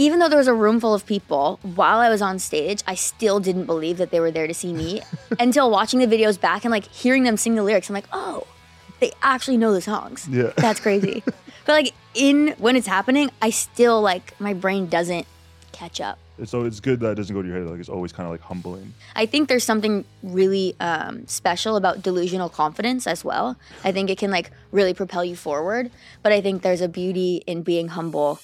Even though there was a room full of people, while I was on stage, I still didn't believe that they were there to see me until watching the videos back and like hearing them sing the lyrics. I'm like, oh, they actually know the songs. Yeah. That's crazy. but like in when it's happening, I still like my brain doesn't catch up. So it's good that it doesn't go to your head. Like it's always kind of like humbling. I think there's something really um, special about delusional confidence as well. I think it can like really propel you forward, but I think there's a beauty in being humble.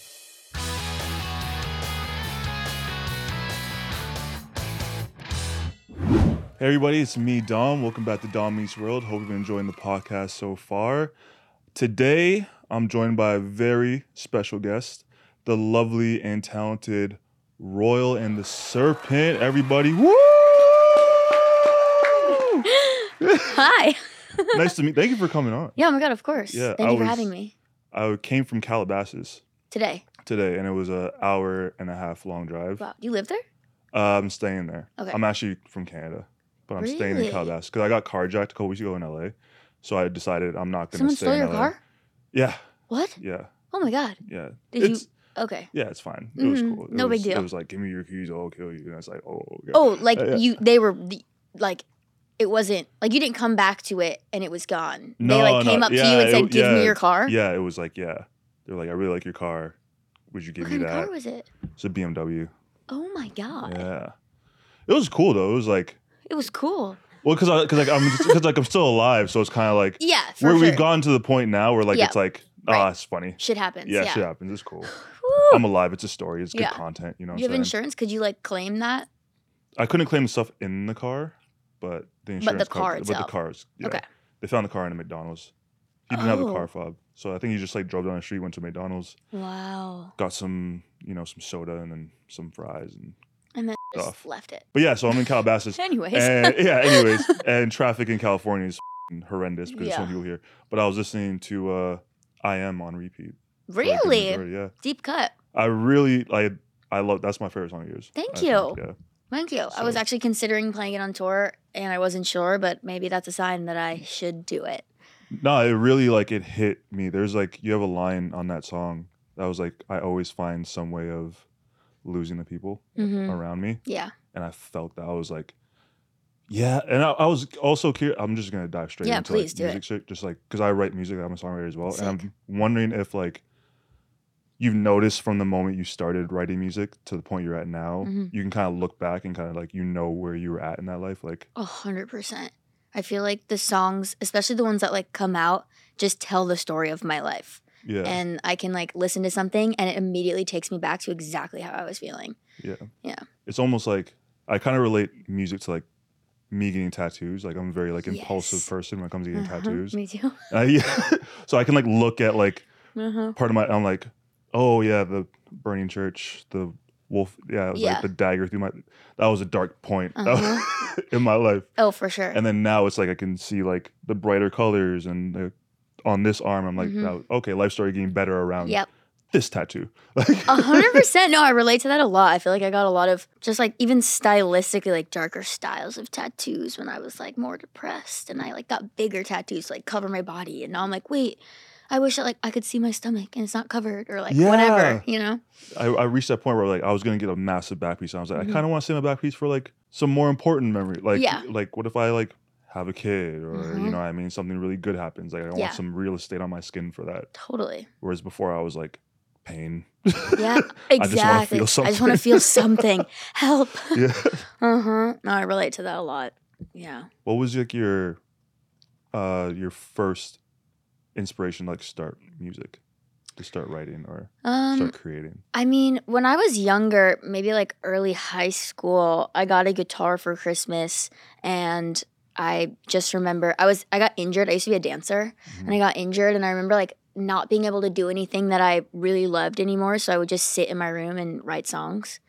Hey everybody, it's me, Dom. Welcome back to Dom Meets World. Hope you've been enjoying the podcast so far. Today, I'm joined by a very special guest, the lovely and talented Royal and the Serpent. Everybody, woo! Hi. nice to meet. Thank you for coming on. Yeah, oh my god, of course. Yeah, Thank I you for was- having me I came from Calabasas today. today, and it was an hour and a half long drive. Wow, you live there? Uh, I'm staying there. Okay. I'm actually from Canada, but I'm staying in Really? Calabasas because I got carjacked a couple weeks ago in LA. So I decided I'm not going to Someone stay stole in your LA. car? Yeah, What? yeah, Oh my god. yeah. Did it's, you? Okay. Yeah, it's fine. It was Mhm. cool. It No big was- deal. It was like, give me your keys, I'll kill you. And I was like, oh, okay. Oh, like yeah. you? They were the- like, it wasn't like you didn't come back to it and it was gone. No, they like no, came up to yeah, you and it- said, "Give yeah, me your car." Yeah, it was like, yeah. They're like, I really like your car. Would you give What me kind of that? car was it? It's a BMW. Oh my god. Yeah. It was cool though. It was like, It was cool. well, because because like I'm because like I'm still alive, so it's kind of like Yeah, for where sure. we've gone to the point now where like Yeah. it's like ah, Right. it's funny. Shit happens. Yeah, Yeah. shit happens. It's cool. Woo. I'm alive. It's a story. It's good Yeah. content. You know. What you I'm have saying? insurance? Could you like claim that? I couldn't claim the stuff in the car, but the insurance. the car covered- But the cars. Yeah. Okay. They found the car in a McDonald's. He didn't have the Oh. car fob, so I think he just like drove down the street, went to McDonald's, Wow. got some, you know, some soda and then some fries and. Just left it. But yeah, so I'm in Calabasas. Anyways. and, yeah. Anyways, and traffic in California is f***ing horrendous because there's so Yeah. many people here. But I was listening to uh, I am on repeat. for, like, the really? majority, Yeah. Deep cut. I really like. I love. That's my favorite song of yours. Thank I you. yeah. Thank you. I was So- actually considering playing it on tour and I wasn't sure, but maybe that's a sign that I should do it. No, it really like it hit me. There's like you have a line on that song that was like I always find some way of losing the people hmm around me, Yeah. and I felt that I was like, yeah. And I, I was also curious. I'm just gonna dive straight Yeah, into please like music shit, just like because I write music. I'm a songwriter as well, Sick. and I'm wondering if like you've noticed from the moment you started writing music to the point you're at now, Mhm. you can kind of look back and kind of like you know where you were at in that life. Like, A hundred percent. I feel like the songs, especially the ones that like come out, just tell the story of my life. Yeah, And I can like listen to something and it immediately takes me back to exactly how I was feeling. yeah, Yeah. It's almost like I kind of relate music to like me getting tattoos. Like I'm a very like impulsive Yes. person when it comes to getting Uh-huh, tattoos. Me too. Uh, yeah. so I can like look at like Uh-huh. part of my. I'm like, oh yeah, the burning church, the wolf. Yeah, it was Yeah. like the dagger through my. That was a dark point Uh-huh. in my life. Oh, for sure. And then now it's like I can see like the brighter colors and the, on this arm. I'm like, Mhm. now, okay, life story getting better around yep. this tattoo. A hundred percent. No, I relate to that a lot. I feel like I got a lot of just like even stylistically like darker styles of tattoos when I was like more depressed, and I like got bigger tattoos to, like cover my body, and now I'm like, wait, I wish that like I could see my stomach and it's not covered or like Yeah. whatever, you know? I, I reached that point where like I was gonna get a massive back piece. And I was like, Mhm. I kind of want to save my back piece for like some more important memory. Like, Yeah. like what if I like have a kid or you Mhm. know what I mean something really good happens. Like I Yeah. want some real estate on my skin for that. Totally. Whereas before I was like pain. Yeah, I just wanna exactly. I just want to feel something. Help. yeah. Uh huh. No, I relate to that a lot. Yeah. What was like your uh your first inspiration like start music to start writing or Um, start creating? I mean, when I was younger, maybe like early high school, I got a guitar for Christmas and I just remember I was I got injured. I used to be a dancer and I got injured and I remember like not being able to do anything that I really loved anymore, so I would just sit in my room and write songs.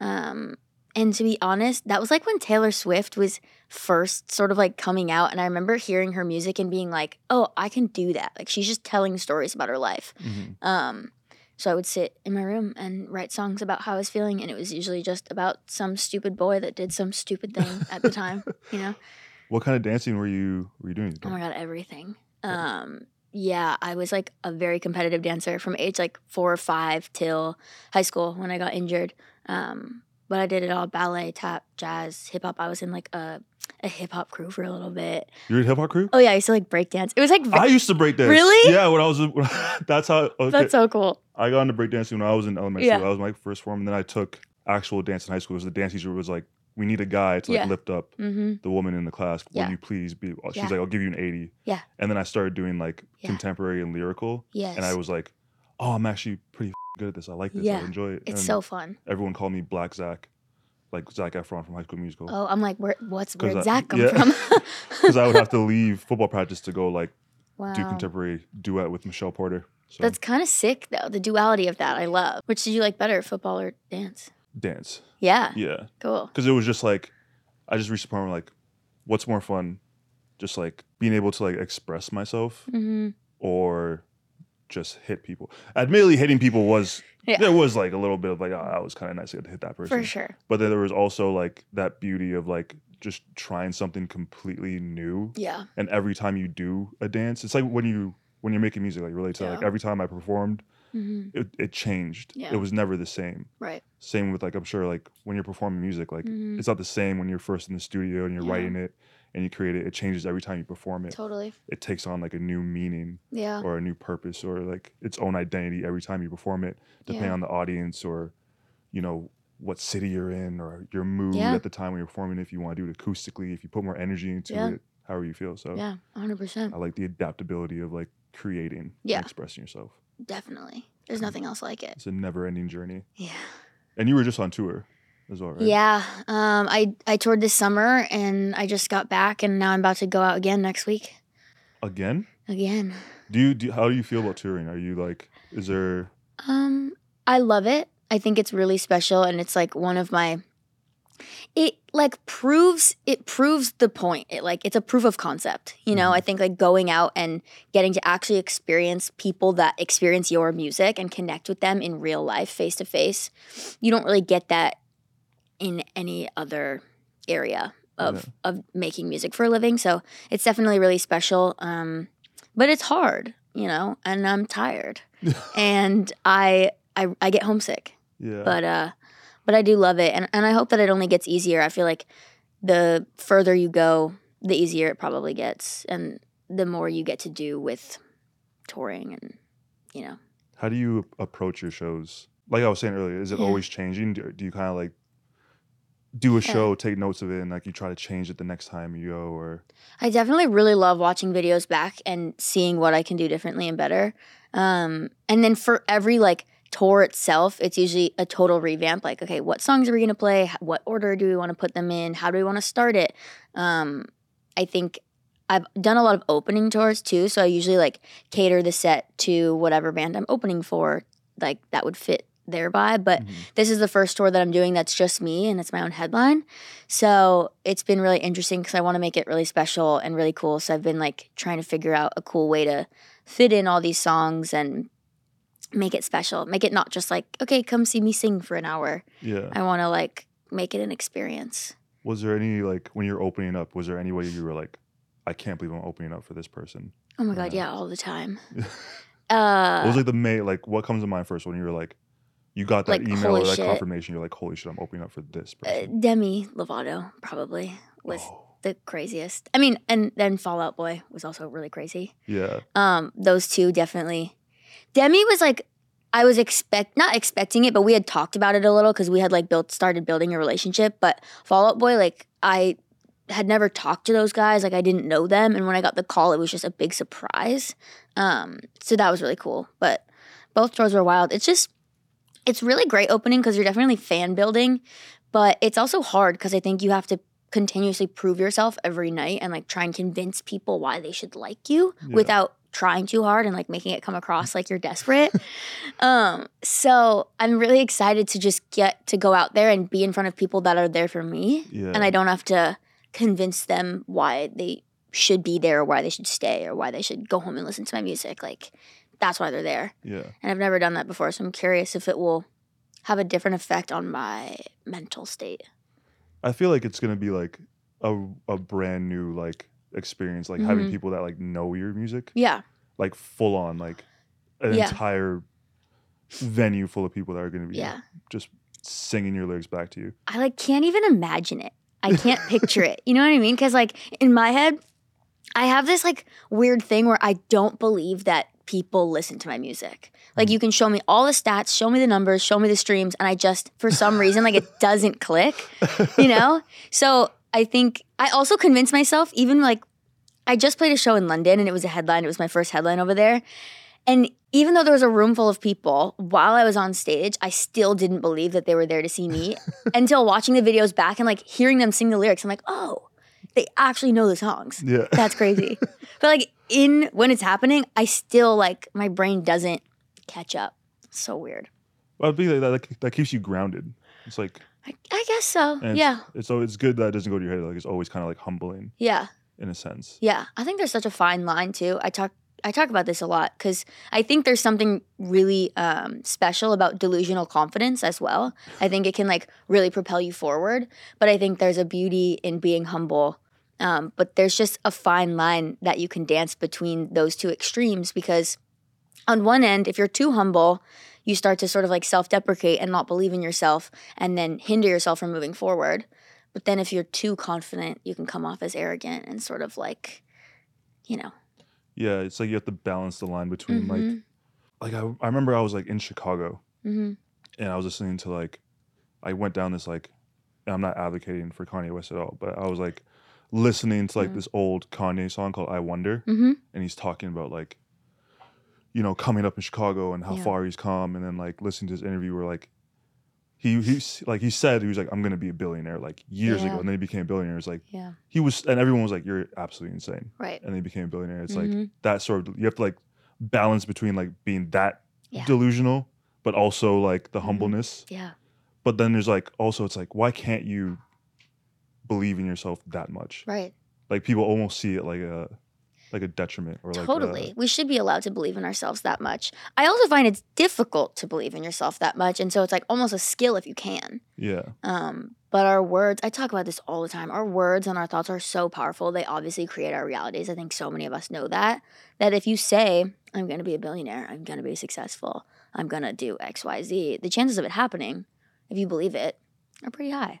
Um and to be honest, that was like when Taylor Swift was first sort of like coming out. And I remember hearing her music and being like, oh, I can do that. Like she's just telling stories about her life. Mhm. Um, so I would sit in my room and write songs about how I was feeling. And it was usually just about some stupid boy that did some stupid thing at the time, you know? What kind of dancing were you were you doing? Oh my God, everything. Um, yeah, I was like a very competitive dancer from age like four or five till high school when I got injured. Um, but I did it all ballet, tap, jazz, hip hop. I was in like a, a hip hop crew for a little bit. You're in hip hop crew? Oh, yeah, I used to like break dance. It was like, I used to break dance. Really? Yeah, when I was that's how okay. that's so cool. I got into breakdancing when I was in elementary Yeah. school. That was my first form. And then I took actual dance in high school because the dance teacher was like, we need a guy to like Yeah. lift up Mm-hmm. the woman in the class. Will Yeah. you please be? She's Yeah. like, I'll give you an 80. Yeah. And then I started doing like contemporary and lyrical. Yes. And I was like, oh, I'm actually pretty f- good at this. I like this. I enjoy it. it's and so fun. everyone called me Black Zach, like Zac Efron from High School Musical. Oh, I'm like, where, what's, where'd I- Zach come from? Because I would have to leave football practice to go like wow. do contemporary duet with Michelle Porter. So That's kind of sick though. The duality of that I love. Which did you like better, football or dance? Dance. Yeah. Yeah. Cool. because it was just like I just reached a point where like, what's more fun, just like being able to like express myself Mm-hmm. or just hit people. Admittedly, hitting people was Yeah. there was like a little bit of like, oh, that was kind of nice to get to hit that person. For sure. But then there was also like that beauty of like just trying something completely new. Yeah. And every time you do a dance, it's like when you when you're making music, like relate to like every time I performed, Mm-hmm. it, it changed. Yeah. It was never the same. Right. Same with like I'm sure like when you're performing music, like Mhm. it's not the same when you're first in the studio and you're Yeah. writing it and you create it. It changes every time you perform it. Totally. It takes on like a new meaning Yeah. or a new purpose or like its own identity every time you perform it, depending Yeah. on the audience or, you know, what city you're in or your mood at the time when you're performing. If you want to do it acoustically, if you put more energy into it, however you feel. So Yeah. 100%. I like the adaptability of like creating Yeah. and expressing yourself. Definitely. There's nothing else like it. It's a never ending journey. Yeah. And you were just on tour as well, right? Yeah. Um, I, I toured this summer and I just got back and now I'm about to go out again next week. Again? Again. Do you do how do you feel about touring? Are you like is there Um, I love it. I think it's really special and it's like one of my it like proves it proves the point. It like it's a proof of concept. You know, Mhm. I think like going out and getting to actually experience people that experience your music and connect with them in real life face to face. You don't really get that in any other area of of making music for a living. So it's definitely really special. Um, but it's hard, you know, and I'm tired, and I I I get homesick. yeah. But uh, but I do love it, and and I hope that it only gets easier. I feel like the further you go, the easier it probably gets, and the more you get to do with touring, and you know. how do you approach your shows? Like I was saying earlier, is it Yeah. always changing? Do, do you kind of like do a Yeah. show, take notes of it, and like you try to change it the next time you go, or I definitely really love watching videos back and seeing what I can do differently and better. Um, and then for every like tour itself, it's usually a total revamp. Like, okay, what songs are we gonna play? What order do we want to put them in? How do we want to start it? Um, I think I've done a lot of opening tours too, so I usually like cater the set to whatever band I'm opening for, like that would fit their vibe. But Mhm. this is the first tour that I'm doing that's just me and it's my own headline. So it's been really interesting because I want to make it really special and really cool. So I've been like trying to figure out a cool way to fit in all these songs and make it special. Make it not just like, okay, come see me sing for an hour. yeah. I want to like make it an experience. Was there any like when you're opening up? Was there any way you were like, I can't believe I'm opening up for this person? Oh my God, Yeah. yeah, all the time. what Uh, was like the May like what comes to mind first when you were like, you got that Like, email or that shit. confirmation? You're like, holy shit, I'm opening up for this uh, person. Demi Lovato probably was Oh, the craziest. I mean, and then Fall Out Boy was also really crazy. yeah. Um, those two definitely. Demi was like, I was expect not expecting it, but we had talked about it a little because we had like built started building a relationship. But Fall Out Boy, like I had never talked to those guys, like I didn't know them, and when I got the call, it was just a big surprise. Um, so that was really cool. But both tours were wild. It's just, it's really great opening because you're definitely fan building, but it's also hard because I think you have to continuously prove yourself every night and like try and convince people why they should like you Yeah. without trying too hard and like making it come across like you're desperate. um, so I'm really excited to just get to go out there and be in front of people that are there for me. Yeah. And I don't have to convince them why they should be there or why they should stay or why they should go home and listen to my music. Like that's why they're there. yeah. And I've never done that before. So I'm curious if it will have a different effect on my mental state. I feel like it's gonna be like a a brand new like experience, like having Mhm. people that like know your music, Yeah. like full on, like an Yeah. entire venue full of people that are gonna be Yeah. just singing your lyrics back to you. I like can't even imagine it. I can't picture it. You know what I mean? Cuz like in my head I have this like weird thing where I don't believe that people listen to my music. Like you can show me all the stats, show me the numbers, show me the streams and I just for some reason like it doesn't click, you know? So I think I also convinced myself even like I just played a show in London and it was a headline. It was my first headline over there. And even though there was a room full of people, while I was on stage, I still didn't believe that they were there to see me until watching the videos back and like hearing them sing the lyrics. I'm like, oh, they actually know the songs. Yeah. That's crazy. but like in when it's happening, I still like my brain doesn't catch up. So weird. Well, be like that, that. That keeps you grounded. It's like, I, I guess so. and Yeah. It's, it's so it's good that it doesn't go to your head. Like it's always kind of like humbling Yeah. in a sense. Yeah, I think there's such a fine line too. I talk I talk about this a lot because I think there's something really um, special about delusional confidence as well. I think it can like really propel you forward, but I think there's a beauty in being humble. Um, but there's just a fine line that you can dance between those two extremes because on one end, if you're too humble, you start to sort of like self-deprecate and not believe in yourself and then hinder yourself from moving forward. But then if you're too confident, you can come off as arrogant and sort of like, you know. Yeah, it's like you have to balance the line between like Mhm. like I, I remember I was like in Chicago hmm and I was listening to like I went down this like and I'm not advocating for Kanye West at all, but I was like listening to like Mhm. this old Kanye song called I Wonder hmm and he's talking about like you know coming up in Chicago and how Yeah. far he's come and then like listening to his interview where like he he's like he said he was like I'm gonna be a billionaire like years ago and then he became a billionaire it's like Yeah. he was and everyone was like you're absolutely insane Right. and then he became a billionaire it's like Mhm. that sort of you have to like balance between like being that Yeah. delusional but also like the Mhm. humbleness Yeah. but then there's like also it's like why can't you believe in yourself that much Right. like people almost see it like a like a detriment or like a- totally. we should be allowed to believe in ourselves that much. I also find it's difficult to believe in yourself that much. And so it's like almost a skill if you can. yeah Um, but our words, I talk about this all the time. Our words and our thoughts are so powerful. They obviously create our realities. I think so many of us know that. That if you say, I'm going to be a billionaire, I'm going to be successful, I'm going to do XYZ, the chances of it happening, if you believe it, are pretty high.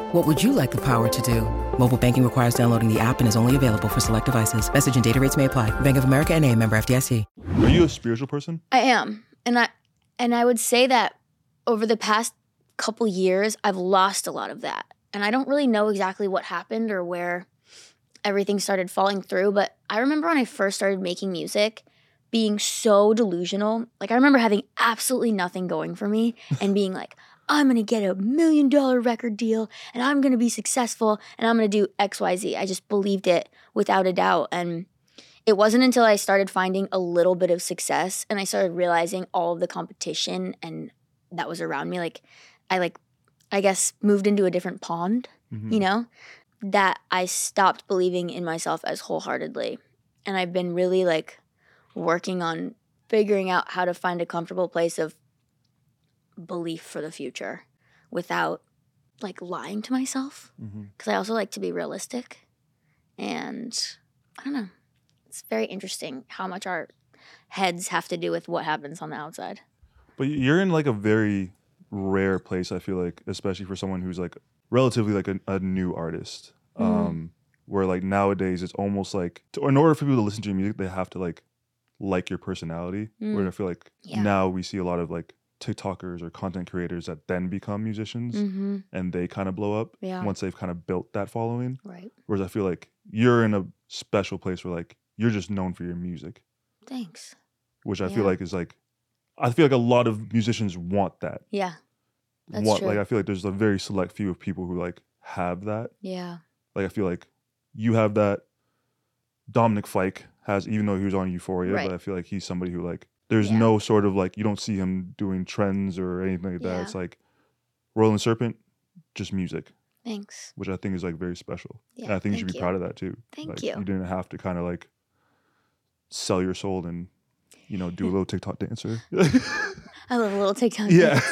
What would you like the power to do? Mobile banking requires downloading the app and is only available for select devices. Message and data rates may apply. Bank of America and a member FDIC. are you a spiritual person I am. And I and I would say that over the past couple years I've lost a lot of that. And I don't really know exactly what happened or where everything started falling through, but I remember when I first started making music being so delusional. Like I remember having absolutely nothing going for me and being like I'm going to get a million dollar record deal and I'm going to be successful and I'm going to do XYZ. I just believed it without a doubt and it wasn't until I started finding a little bit of success and I started realizing all of the competition and that was around me. Like, I like, I guess, moved into a different pond, Mhm. you know, that I stopped believing in myself as wholeheartedly. And I've been really like working on figuring out how to find a comfortable place of belief for the future without like lying to myself because I also like to be realistic. And I don't know. It's very interesting how much our heads have to do with what happens on the outside. But you're in like a very rare place. I feel like, especially for someone who's like relatively like a, a new artist. Mhm. Um, where like nowadays it's almost like to, in order for people to listen to your music, they have to like like your personality. Where Mm. I feel like Yeah. now we see a lot of like TikTokers or content creators that then become musicians Mm-hmm. and they kind of blow up Yeah. once they've kind of built that following. Right. Whereas I feel like you're in a special place where like you're just known for your music, Thanks. which I feel like is like I feel like a lot of musicians want that. Yeah. That's want true. like I feel like there's a very select few of people who like have that. Yeah. Like I feel like you have that. Dominic Fike has, even though he was on Euphoria, Right. but I feel like he's somebody who like there's Yeah. no sort of like you don't see him doing trends or anything like that. Yeah. It's like Roland Serpent, just music, Thanks. which I think is like very special. and Yeah, I think you should be you. proud of that too. Thank like, you. You didn't have to kind of like sell your soul and you know do a little TikTok dancer. I love a little TikTok. yeah.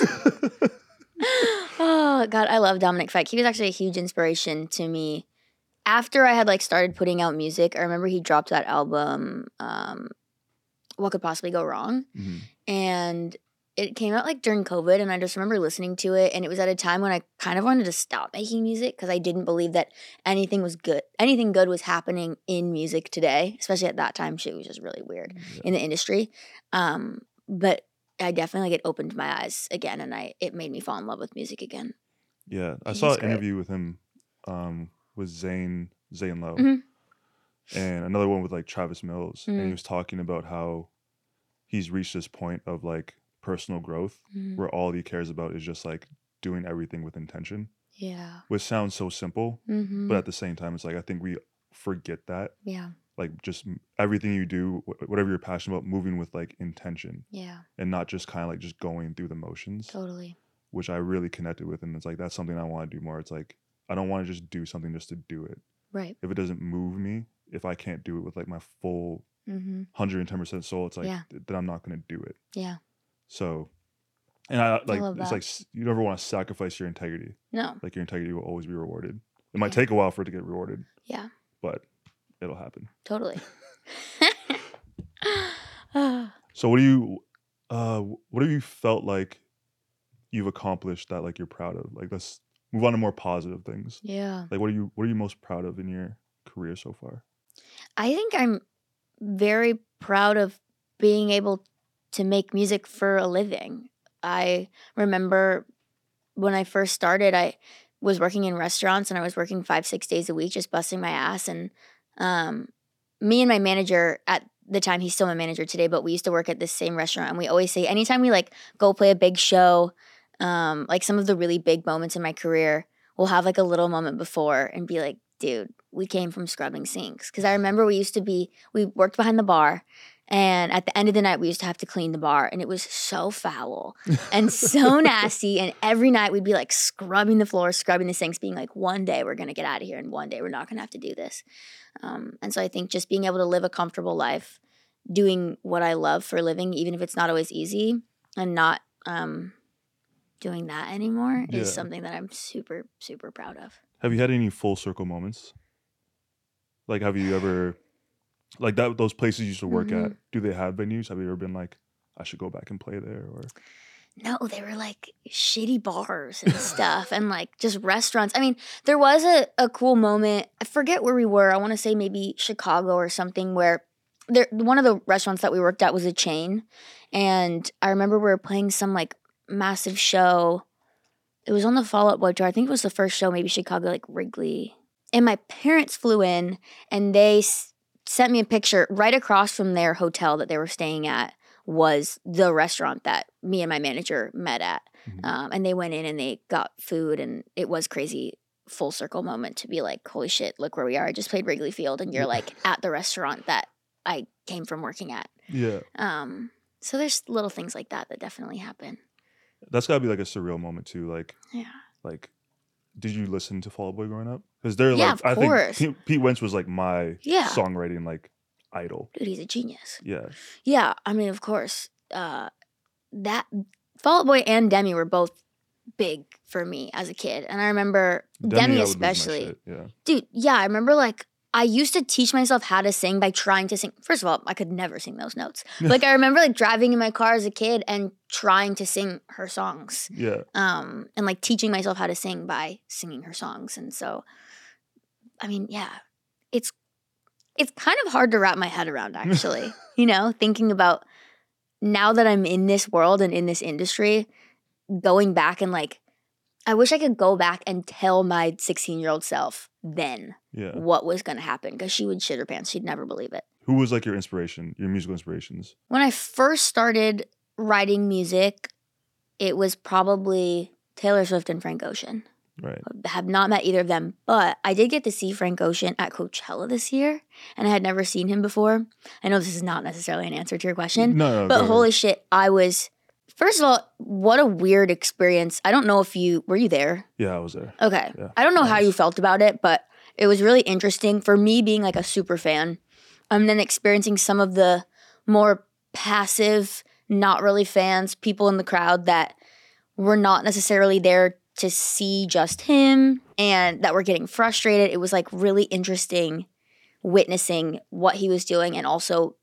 oh God, I love Dominic Fike. He was actually a huge inspiration to me. After I had like started putting out music, I remember he dropped that album, um, What Could Possibly Go Wrong? Mhm. And it came out like during COVID, and I just remember listening to it, and it was at a time when I kind of wanted to stop making music because I didn't believe that anything was good, anything good was happening in music today, especially at that time. Shit was just really weird in the industry. Um, but I definitely like it opened my eyes again, and I it made me fall in love with music again. Yeah, I He's saw an great. interview with him um, with Zane Zane Lowe, Mhm. And another one with like Travis Mills, and he Mhm. was talking about how he's reached this point of like personal growth Mhm. where all he cares about is just like doing everything with intention, Yeah. which sounds so simple, Mm-hmm. but at the same time, it's like I think we forget that yeah. like just everything you do, whatever you're passionate about, moving with like intention Yeah. and not just kind of like just going through the motions. Totally. which I really connected with. And it's like, that's something I want to do more. It's like, I don't want to just do something just to do it. Right. If it doesn't move me, if I can't do it with like my full Mm-hmm. 110% soul, it's like, Yeah. then I'm not going to do it. Yeah. So, and I like, love it's like, you never want to sacrifice your integrity. No. Like, your integrity will always be rewarded. It might Yeah. take a while for it to get rewarded, Yeah. but it'll happen. Totally. So, what do you, uh, what have you felt like you've accomplished that like you're proud of? Like, let's move on to more positive things. yeah. Like, what are you what are you most proud of in your career so far? I think I'm very proud of being able to make music for a living. I remember when I first started, I was working in restaurants and I was working five, six days a week, just busting my ass. And um, me and my manager at the time, he's still my manager today, but we used to work at this same restaurant. And we always say, anytime we like go play a big show, um, like some of the really big moments in my career, we'll have like a little moment before and be like, dude, we came from scrubbing sinks. Cause I remember we used to be, we worked behind the bar. And at the end of the night, we used to have to clean the bar. And it was so foul and so nasty. And every night we'd be like scrubbing the floor, scrubbing the sinks, being like, one day we're going to get out of here and one day we're not going to have to do this. Um, and so I think just being able to live a comfortable life, doing what I love for a living, even if it's not always easy, and not um, doing that anymore Yeah. is something that I'm super, super proud of. Have you had any full circle moments? Like, have you ever, like that those places you used to work Mm-hmm. at? Do they have venues? Have you ever been like, I should go back and play there? Or No, they were like shitty bars and stuff and like just restaurants. I mean, there was a, a cool moment. I forget where we were. I want to say maybe Chicago or something where there one of the restaurants that we worked at was a chain. And I remember we were playing some like massive show. It was on the Fall Out Boy tour. I think it was the first show, maybe Chicago, like Wrigley. And my parents flew in and they s- sent me a picture right across from their hotel that they were staying at was the restaurant that me and my manager met at. Mhm. Um, and they went in and they got food, and it was crazy full circle moment to be like, holy shit, look where we are. I just played Wrigley Field, and you're like at the restaurant that I came from working at. yeah, Um, so there's little things like that that definitely happen. that's gotta be like a surreal moment too. Like, Yeah. like, did you listen to Fall Out Boy growing up? Because they're Yeah, like, of I course. think Pete, Pete Wentz was like my Yeah. songwriting like idol. Dude, he's a genius. Yeah, Yeah, I mean, of course, uh, that Fall Out Boy and Demi were both big for me as a kid. And I remember Demi, Demi, I would lose my especially. Yeah. Dude, yeah, I remember like I used to teach myself how to sing by trying to sing. First of all, I could never sing those notes. like I remember like driving in my car as a kid and trying to sing her songs. Yeah. Um and like teaching myself how to sing by singing her songs. And so I mean, yeah. It's it's kind of hard to wrap my head around actually. you know, thinking about now that I'm in this world and in this industry, going back and like I wish I could go back and tell my 16 year old self then Yeah. what was going to happen because she would shit her pants. She'd never believe it. Who was like your inspiration, your musical inspirations? When I first started writing music, it was probably Taylor Swift and Frank Ocean. Right. Uh, have not met either of them, but I did get to see Frank Ocean at Coachella this year, and I had never seen him before. I know this is not necessarily an answer to your question, No, but ahead. holy shit, I was. First of all, what a weird experience. I don't know if you were you there. Yeah, I was there. Okay. Yeah, I don't know how you felt about it, but it was really interesting for me being like a super fan. and then experiencing some of the more passive, not really fans, people in the crowd that were not necessarily there to see just him and that were getting frustrated. It was like really interesting witnessing what he was doing and also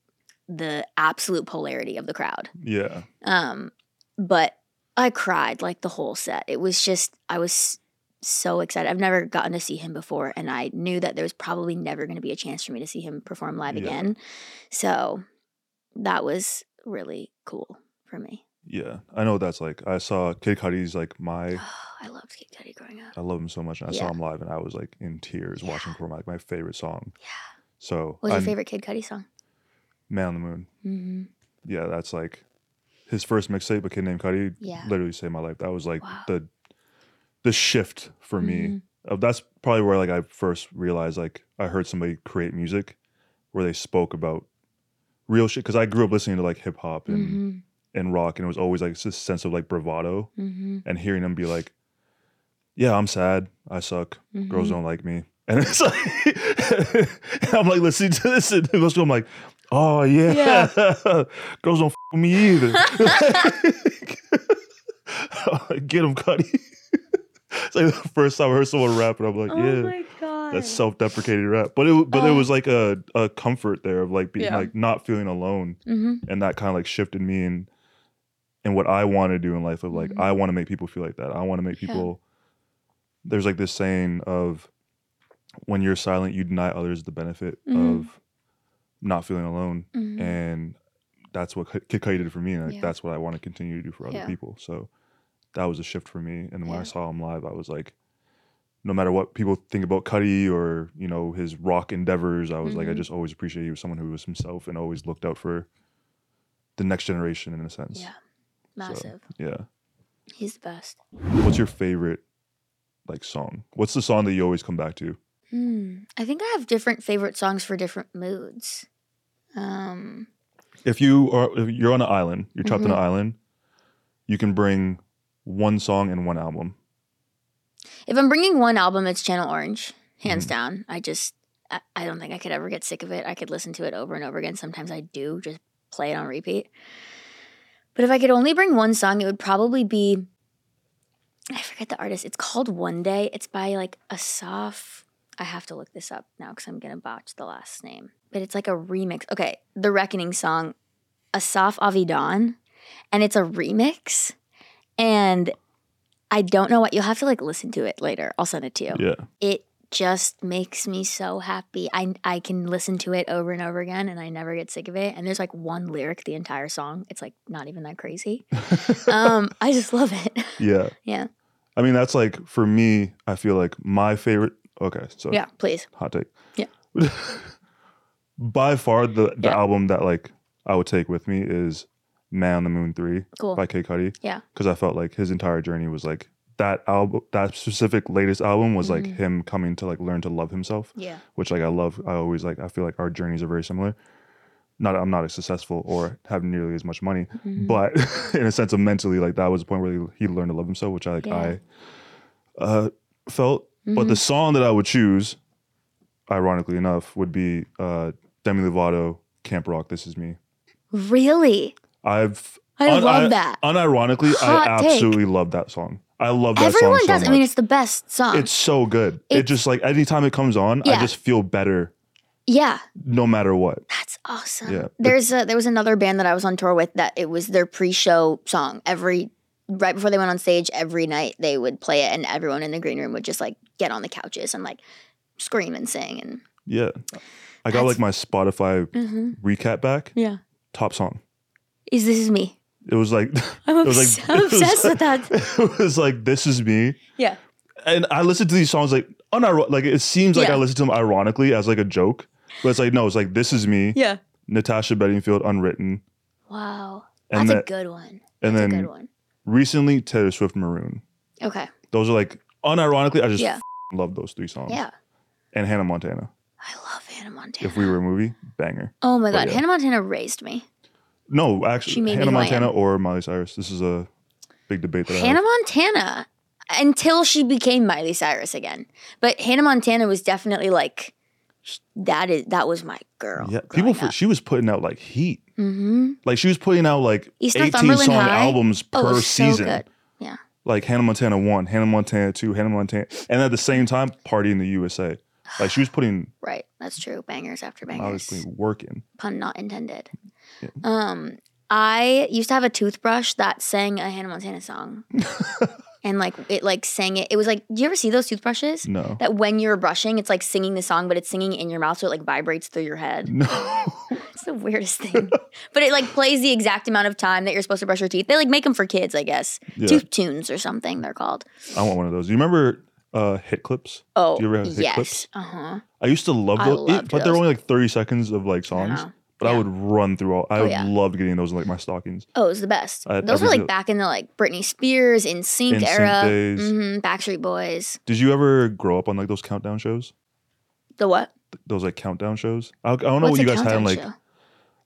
the absolute polarity of the crowd. Yeah. Um, but I cried like the whole set. It was just I was so excited. I've never gotten to see him before, and I knew that there was probably never going to be a chance for me to see him perform live Yeah. again. So that was really cool for me. Yeah. I know what that's like. I saw Kid Cudi's like my I loved Kid Cudi growing up. I love him so much. And I saw Yeah. him live and I was like in tears watching perform like my favorite song. Yeah. So What was your I'm- favorite Kid Cudi song? Man on the Moon. hmm Yeah, that's like his first mixtape, a kid named Cudi, Yeah. literally saved my life. That was like Wow. the the shift for me. Mhm. Uh, That's probably where like I first realized like I heard somebody create music where they spoke about real shit because I grew up listening to like hip hop and hmm and rock and it was always like this sense of like bravado hmm and hearing them be like, "Yeah, I'm sad. I suck. Mm-hmm. Girls don't like me." And it's like, and I'm like listening to this, and it I'm like, "Oh yeah, girls don't f- me either." Get him, Cudi. it's like the first time I heard someone rap, and I'm like, "Yeah." Oh god. That's self-deprecating rap, but it but it Oh. was like a, a comfort there of like being Yeah. like not feeling alone, hmm and that kind of like shifted me in in what I want to do in life of like Mhm. I want to make people feel like that. I want to make Yeah. people there's like this saying of when you're silent you deny others the benefit Mhm. of not feeling alone hmm and that's what K- Kid Cudi did for me and like, Yeah. that's what I want to continue to do for other Yeah. people. So that was a shift for me and when Yeah. I saw him live I was like no matter what people think about Cudi or you know his rock endeavors I was like I Mhm. just always appreciated he was someone who was himself and always looked out for the next generation in a sense. Yeah. Massive. Yeah. He's the best. What's your favorite like song? What's the song that you always come back to? Hmm. I think I have different favorite songs for different moods. Um, If you are if you're on an island, you're trapped on Mhm. an island, you can bring one song and one album. if I'm bringing one album, it's Channel Orange, hands Mhm. down. I just, I, I don't think I could ever get sick of it. I could listen to it over and over again. Sometimes I do, just play it on repeat. But if I could only bring one song, it would probably be, I forget the artist. It's called One Day. It's by like Asaf. I have to look this up now because I'm gonna botch the last name. But it's like a remix. Okay, the Reckoning song, Asaf Avidan, and it's a remix. And I don't know what you'll have to like listen to it later. I'll send it to you. Yeah. It just makes me so happy. I I can listen to it over and over again and I never get sick of it. And there's like one lyric the entire song. It's like not even that crazy. um I just love it. Yeah. yeah. I mean that's like for me, I feel like my favorite okay, so Yeah, please. hot take. Yeah. By far the the Yeah. album that like I would take with me is Man on the Moon 3 Cool. by K Cudi. Yeah. Because I felt like his entire journey was like that album that specific latest album was like Mhm. him coming to like learn to love himself. Yeah. which like I love. I always like. I feel like our journeys are very similar. Not I'm not as successful or have nearly as much money, Mhm. but in a sense of mentally, like that was the point where he, he learned to love himself, which I like. Yeah. I uh, felt. But the Mhm. song that I would choose, ironically enough, would be uh, Demi Lovato, "Camp Rock." This is me. Really? I've I un- love that. Unironically, Hot I take. absolutely love that song. I love that Everyone song so does. much. I mean, it's the best song. it's so good. it just like anytime it comes on, I just feel better yeah, no matter what. that's awesome. Yeah. There's a, there was another band that I was on tour with that it was their pre-show song. Every right before they went on stage, every night they would play it, and everyone in the green room would just like get on the couches and like scream and sing and Yeah. I got like my Spotify Mhm. recap back. yeah. Top song. Is this is me? It was like I'm, it was like I'm it was obsessed with that. It was like this is me. Yeah. And I listened to these songs like unir- like it seems like Yeah. I listened to them ironically as like a joke. But it's like no, it's like this is me. Yeah. Natasha Bedingfield unwritten. Wow. And That's a good one. And That's a then good one. recently Taylor Swift Maroon. Okay. Those are like unironically, I just Yeah. love those three songs. Yeah. And Hannah Montana. I love Hannah Montana. If we were a movie, banger. oh my god, yeah. Hannah Montana raised me. No, actually, Hannah Montana or Miley Cyrus. This is a big debate that I Hannah. Montana until she became Miley Cyrus again. But Hannah Montana was definitely like that is that was my girl. Yeah, people. For, she was putting out like heat. mm-hmm. Like she was putting out like East eighteen song High? albums Oh, per so season. good. Yeah. Like Hannah Montana one, Hannah Montana two, Hannah Montana, and at the same time, Party in the USA. Like she was putting, Right. That's true. Bangers after I was bangers. putting work in. Pun not intended. Yeah. Um, I used to have a toothbrush that sang a Hannah Montana song. and like it like sang it. It was like, do you ever see those toothbrushes? No, That when you're brushing, it's like singing the song, but it's singing in your mouth, so it like vibrates through your head. no. It's the weirdest thing. but it like plays the exact amount of time that you're supposed to brush your teeth. They like make them for kids, I guess. Yeah. Tooth tunes or something they're called. I want one of those. Do you remember uh, hit clips? Oh, Do you ever have hit yes. clips? Uh huh. I used to love those, it- but they're only like thirty seconds of like songs. But I would run through all. I Oh, yeah. loved getting those in like my stockings. Oh, it was the best. I Those were like single- back in the like Britney Spears, NSYNC era, days. hmm Backstreet Boys. Did you ever grow up on like those countdown shows? The what? Those like countdown shows? I, I don't know What's what you guys had in like show?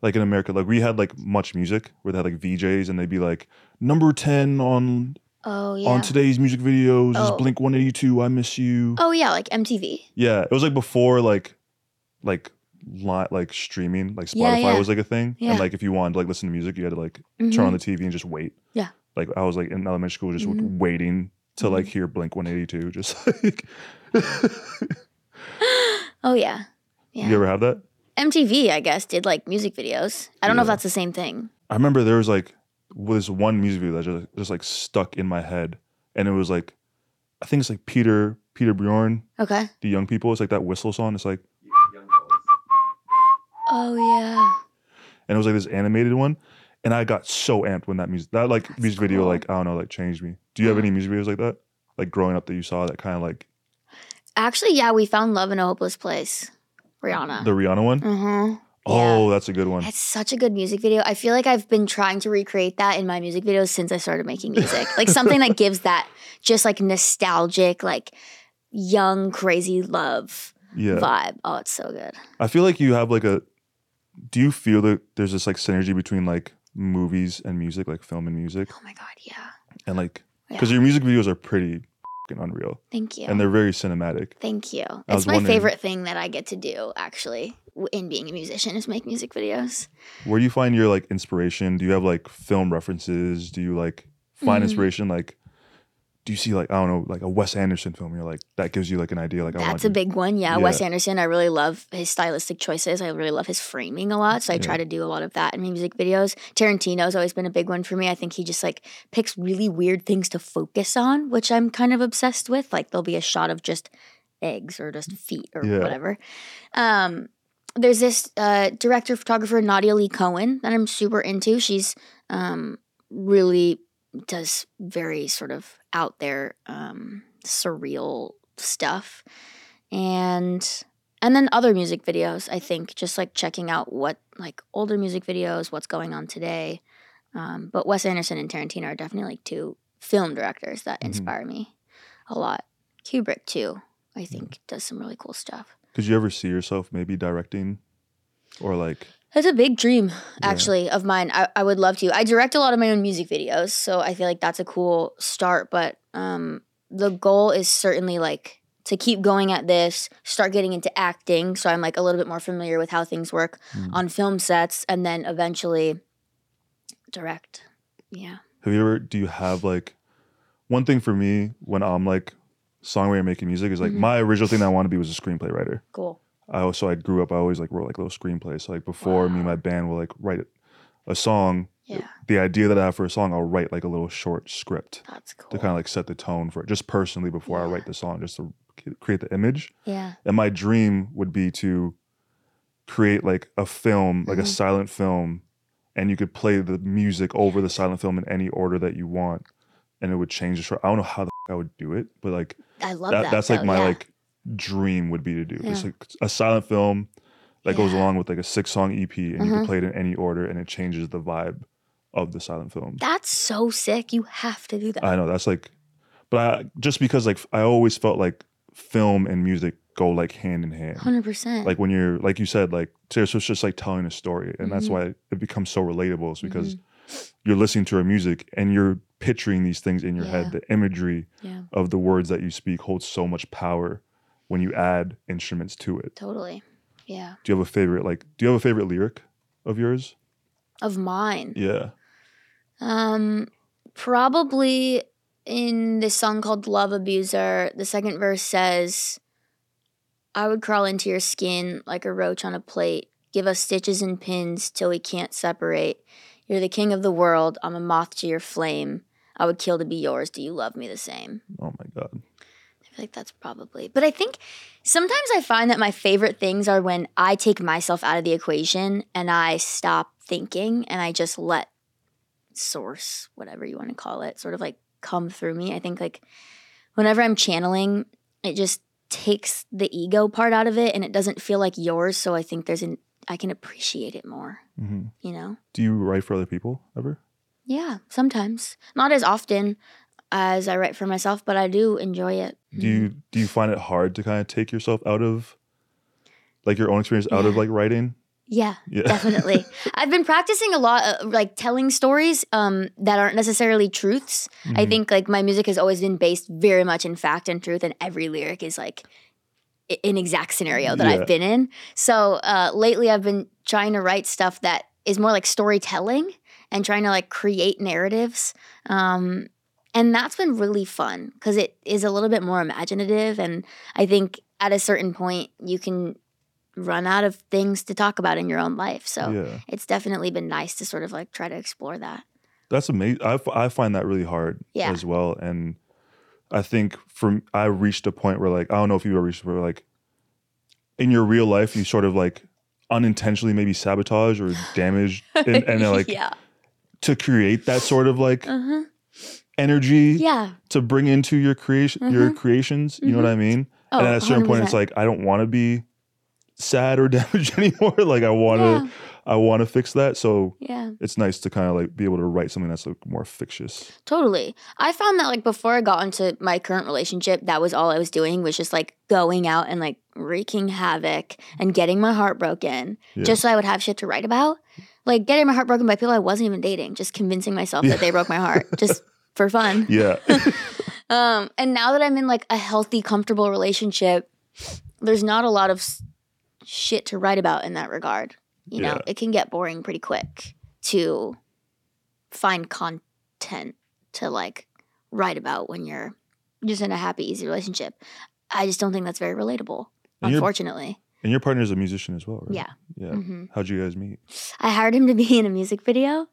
like in America. Like we had like MuchMusic where they had like VJs and they'd be like number ten on Oh yeah. on today's music videos is Oh. Blink One Eighty Two. I miss you. oh yeah, like MTV. Yeah, it was like before like like li- like streaming like Spotify Yeah, yeah. was like a thing. Yeah. And like if you wanted to like listen to music, you had to like turn on the TV and just wait. Yeah. Like I was like in elementary school just Mhm. waiting to like Mm-hmm. hear Blink 182 just like Oh yeah. Yeah. you ever have that? MTV, I guess, did like music videos. I don't know if Yeah. that's the same thing. I remember there was like this one music video that just, just like stuck in my head and it was like I think it's like Peter Peter Bjorn, Okay. the young people. It's like that whistle song. It's like Oh yeah. and it was like this animated one. And I got so amped when that music that like music video cool. like I don't know like changed me. Do you have any music videos like that? Like growing up that you saw that kind of like Actually, yeah, we found love in a hopeless place. Rihanna. the Rihanna one? mm-hmm. Oh, that's a good one. It's such a good music video. I feel like I've been trying to recreate that in my music videos since I started making music. like something that gives that just like nostalgic, like young, crazy love Yeah. vibe. Oh, it's so good. I feel like you have like a do you feel that there's this like synergy between like movies and music, like film and music? Oh my God, yeah. And like Yeah. because your music videos are pretty fing unreal. Thank you. And they're very cinematic. Thank you. was It's my wondering- favorite thing that I get to do, actually, in being a musician, is make music videos. Where do you find your like inspiration? Do you have like film references? Do you like find Mhm. inspiration like do you see like I don't know like a Wes Anderson film? You're like that gives you like an idea like I That's a to- big one. Yeah. Wes Anderson, I really love his stylistic choices. I really love his framing a lot. So I try to do a lot of that in music videos. Tarantino's always been a big one for me. I think he just like picks really weird things to focus on, which I'm kind of obsessed with. Like there'll be a shot of just eggs or just feet or Yeah. whatever. Um, there's this uh, director photographer Nadia Lee Cohen that I'm super into. She's um, really does very sort of out there um, surreal stuff. And and then other music videos i think just like checking out what like older music videos what's going on today. Um, but wes anderson and tarantino are definitely like two film directors that Mhm. inspire me a lot. Kubrick too i think does some really cool stuff. Could you ever see yourself maybe directing? Or like That's a big dream, actually, of mine. I, I would love to. I direct a lot of my own music videos, so I feel like that's a cool start. But um, the goal is certainly like to keep going at this, start getting into acting, so I'm like a little bit more familiar with how things work Mm. on film sets, and then eventually direct. Yeah. Have you ever? Do you have like one thing for me when I'm like songwriting making music is like Mm-hmm. my original thing that I want to be was a screenplay writer. Cool. I also I grew up I always like wrote like little screenplays. So like before me and my band will like write a song, Yeah. the idea that I have for a song, I'll write like a little short script That's cool. to kind of like set the tone for it, just personally before I write the song, just to create the image. yeah. And my dream would be to create like a film, like a mm-hmm. silent film, and you could play the music over the silent film in any order that you want, and it would change the short. I don't know how the f- I would do it, but like I love that, that. that's like my yeah. like dream would be to do. It's like a silent film that goes along with like a six song EP, and you can play it in any order, and it changes the vibe of the silent film. That's so sick. You have to do that. I know that's like, but I, just because like I always felt like film and music go like hand in hand. Hundred percent. Like when you're like you said, like it's just just like telling a story, and that's Mhm. why it becomes so relatable. Is because Mm-hmm. you're listening to her music and you're picturing these things in your Yeah. head. The imagery Yeah. of the words that you speak holds so much power when you add instruments to it. Totally. Yeah. Do you have a favorite like? Do you have a favorite lyric of yours? Of mine. Yeah. Um, probably in this song called Love Abuser, the second verse says, I would crawl into your skin like a roach on a plate, give us stitches and pins till we can't separate. You're the king of the world, I'm a moth to your flame. I would kill to be yours. Do you love me the same? Oh my god. Feel like that's probably. But I think sometimes I find that my favorite things are when I take myself out of the equation and I stop thinking and I just let source, whatever you want to call it, sort of like come through me. I think like whenever I'm channeling, it just takes the ego part out of it and it doesn't feel like yours. So I think there's an, I can appreciate it more, hmm you know? Do you write for other people ever? Yeah, sometimes. Not as often as I write for myself, but I do enjoy it. Do you do you find it hard to kind of take yourself out of like your own experience out of like writing? Yeah, Yeah. definitely. I've been practicing a lot, uh, like telling stories um, that aren't necessarily truths. Mm-hmm. I think like my music has always been based very much in fact and truth, and every lyric is like an exact scenario that Yeah. I've been in. So uh, lately, I've been trying to write stuff that is more like storytelling and trying to like create narratives. Um, and that's been really fun because it is a little bit more imaginative. And I think at a certain point, you can run out of things to talk about in your own life. So Yeah. it's definitely been nice to sort of like try to explore that. That's amazing. I, f- I find that really hard Yeah. as well. And I think from I reached a point where like I don't know if you ever reached where like in your real life you sort of like unintentionally maybe sabotage or damage and, and like yeah. to create that sort of like Uh-huh. Energy Yeah. to bring into your creation your mm-hmm. creations. You know what I mm-hmm. mean? Oh, and at a certain point, it's like I don't want to be sad or damaged anymore. like I want to, Yeah. I want to fix that. So Yeah. it's nice to kind of like be able to write something that's like more fictitious. Totally. I found that like before I got into my current relationship, that was all I was doing was just like going out and like wreaking havoc and getting my heart broken Yeah. just so I would have shit to write about. Like getting my heart broken by people I wasn't even dating, just convincing myself that they broke my heart just for fun. Yeah, Um, and now that I'm in like a healthy, comfortable relationship, there's not a lot of s- shit to write about in that regard. You know, Yeah. it can get boring pretty quick to find content to like write about when you're just in a happy, easy relationship. I just don't think that's very relatable, And unfortunately. and your partner's a musician as well, right? Yeah. Yeah. hmm How'd you guys meet? I hired him to be in a music video,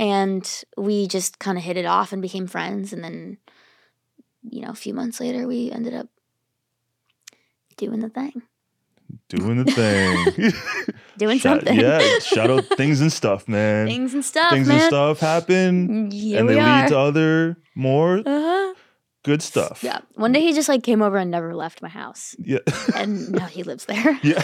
and we just kind of hit it off and became friends. And then, you know, a few months later, we ended up doing the thing, Doing the thing. doing Shout- something. Yeah. Shout out things and stuff, man. things and stuff, Things man. and stuff happen, Here and they lead to other more uh-huh. good stuff. Yeah. One day he just like came over and never left my house, Yeah. and now he lives there. yeah.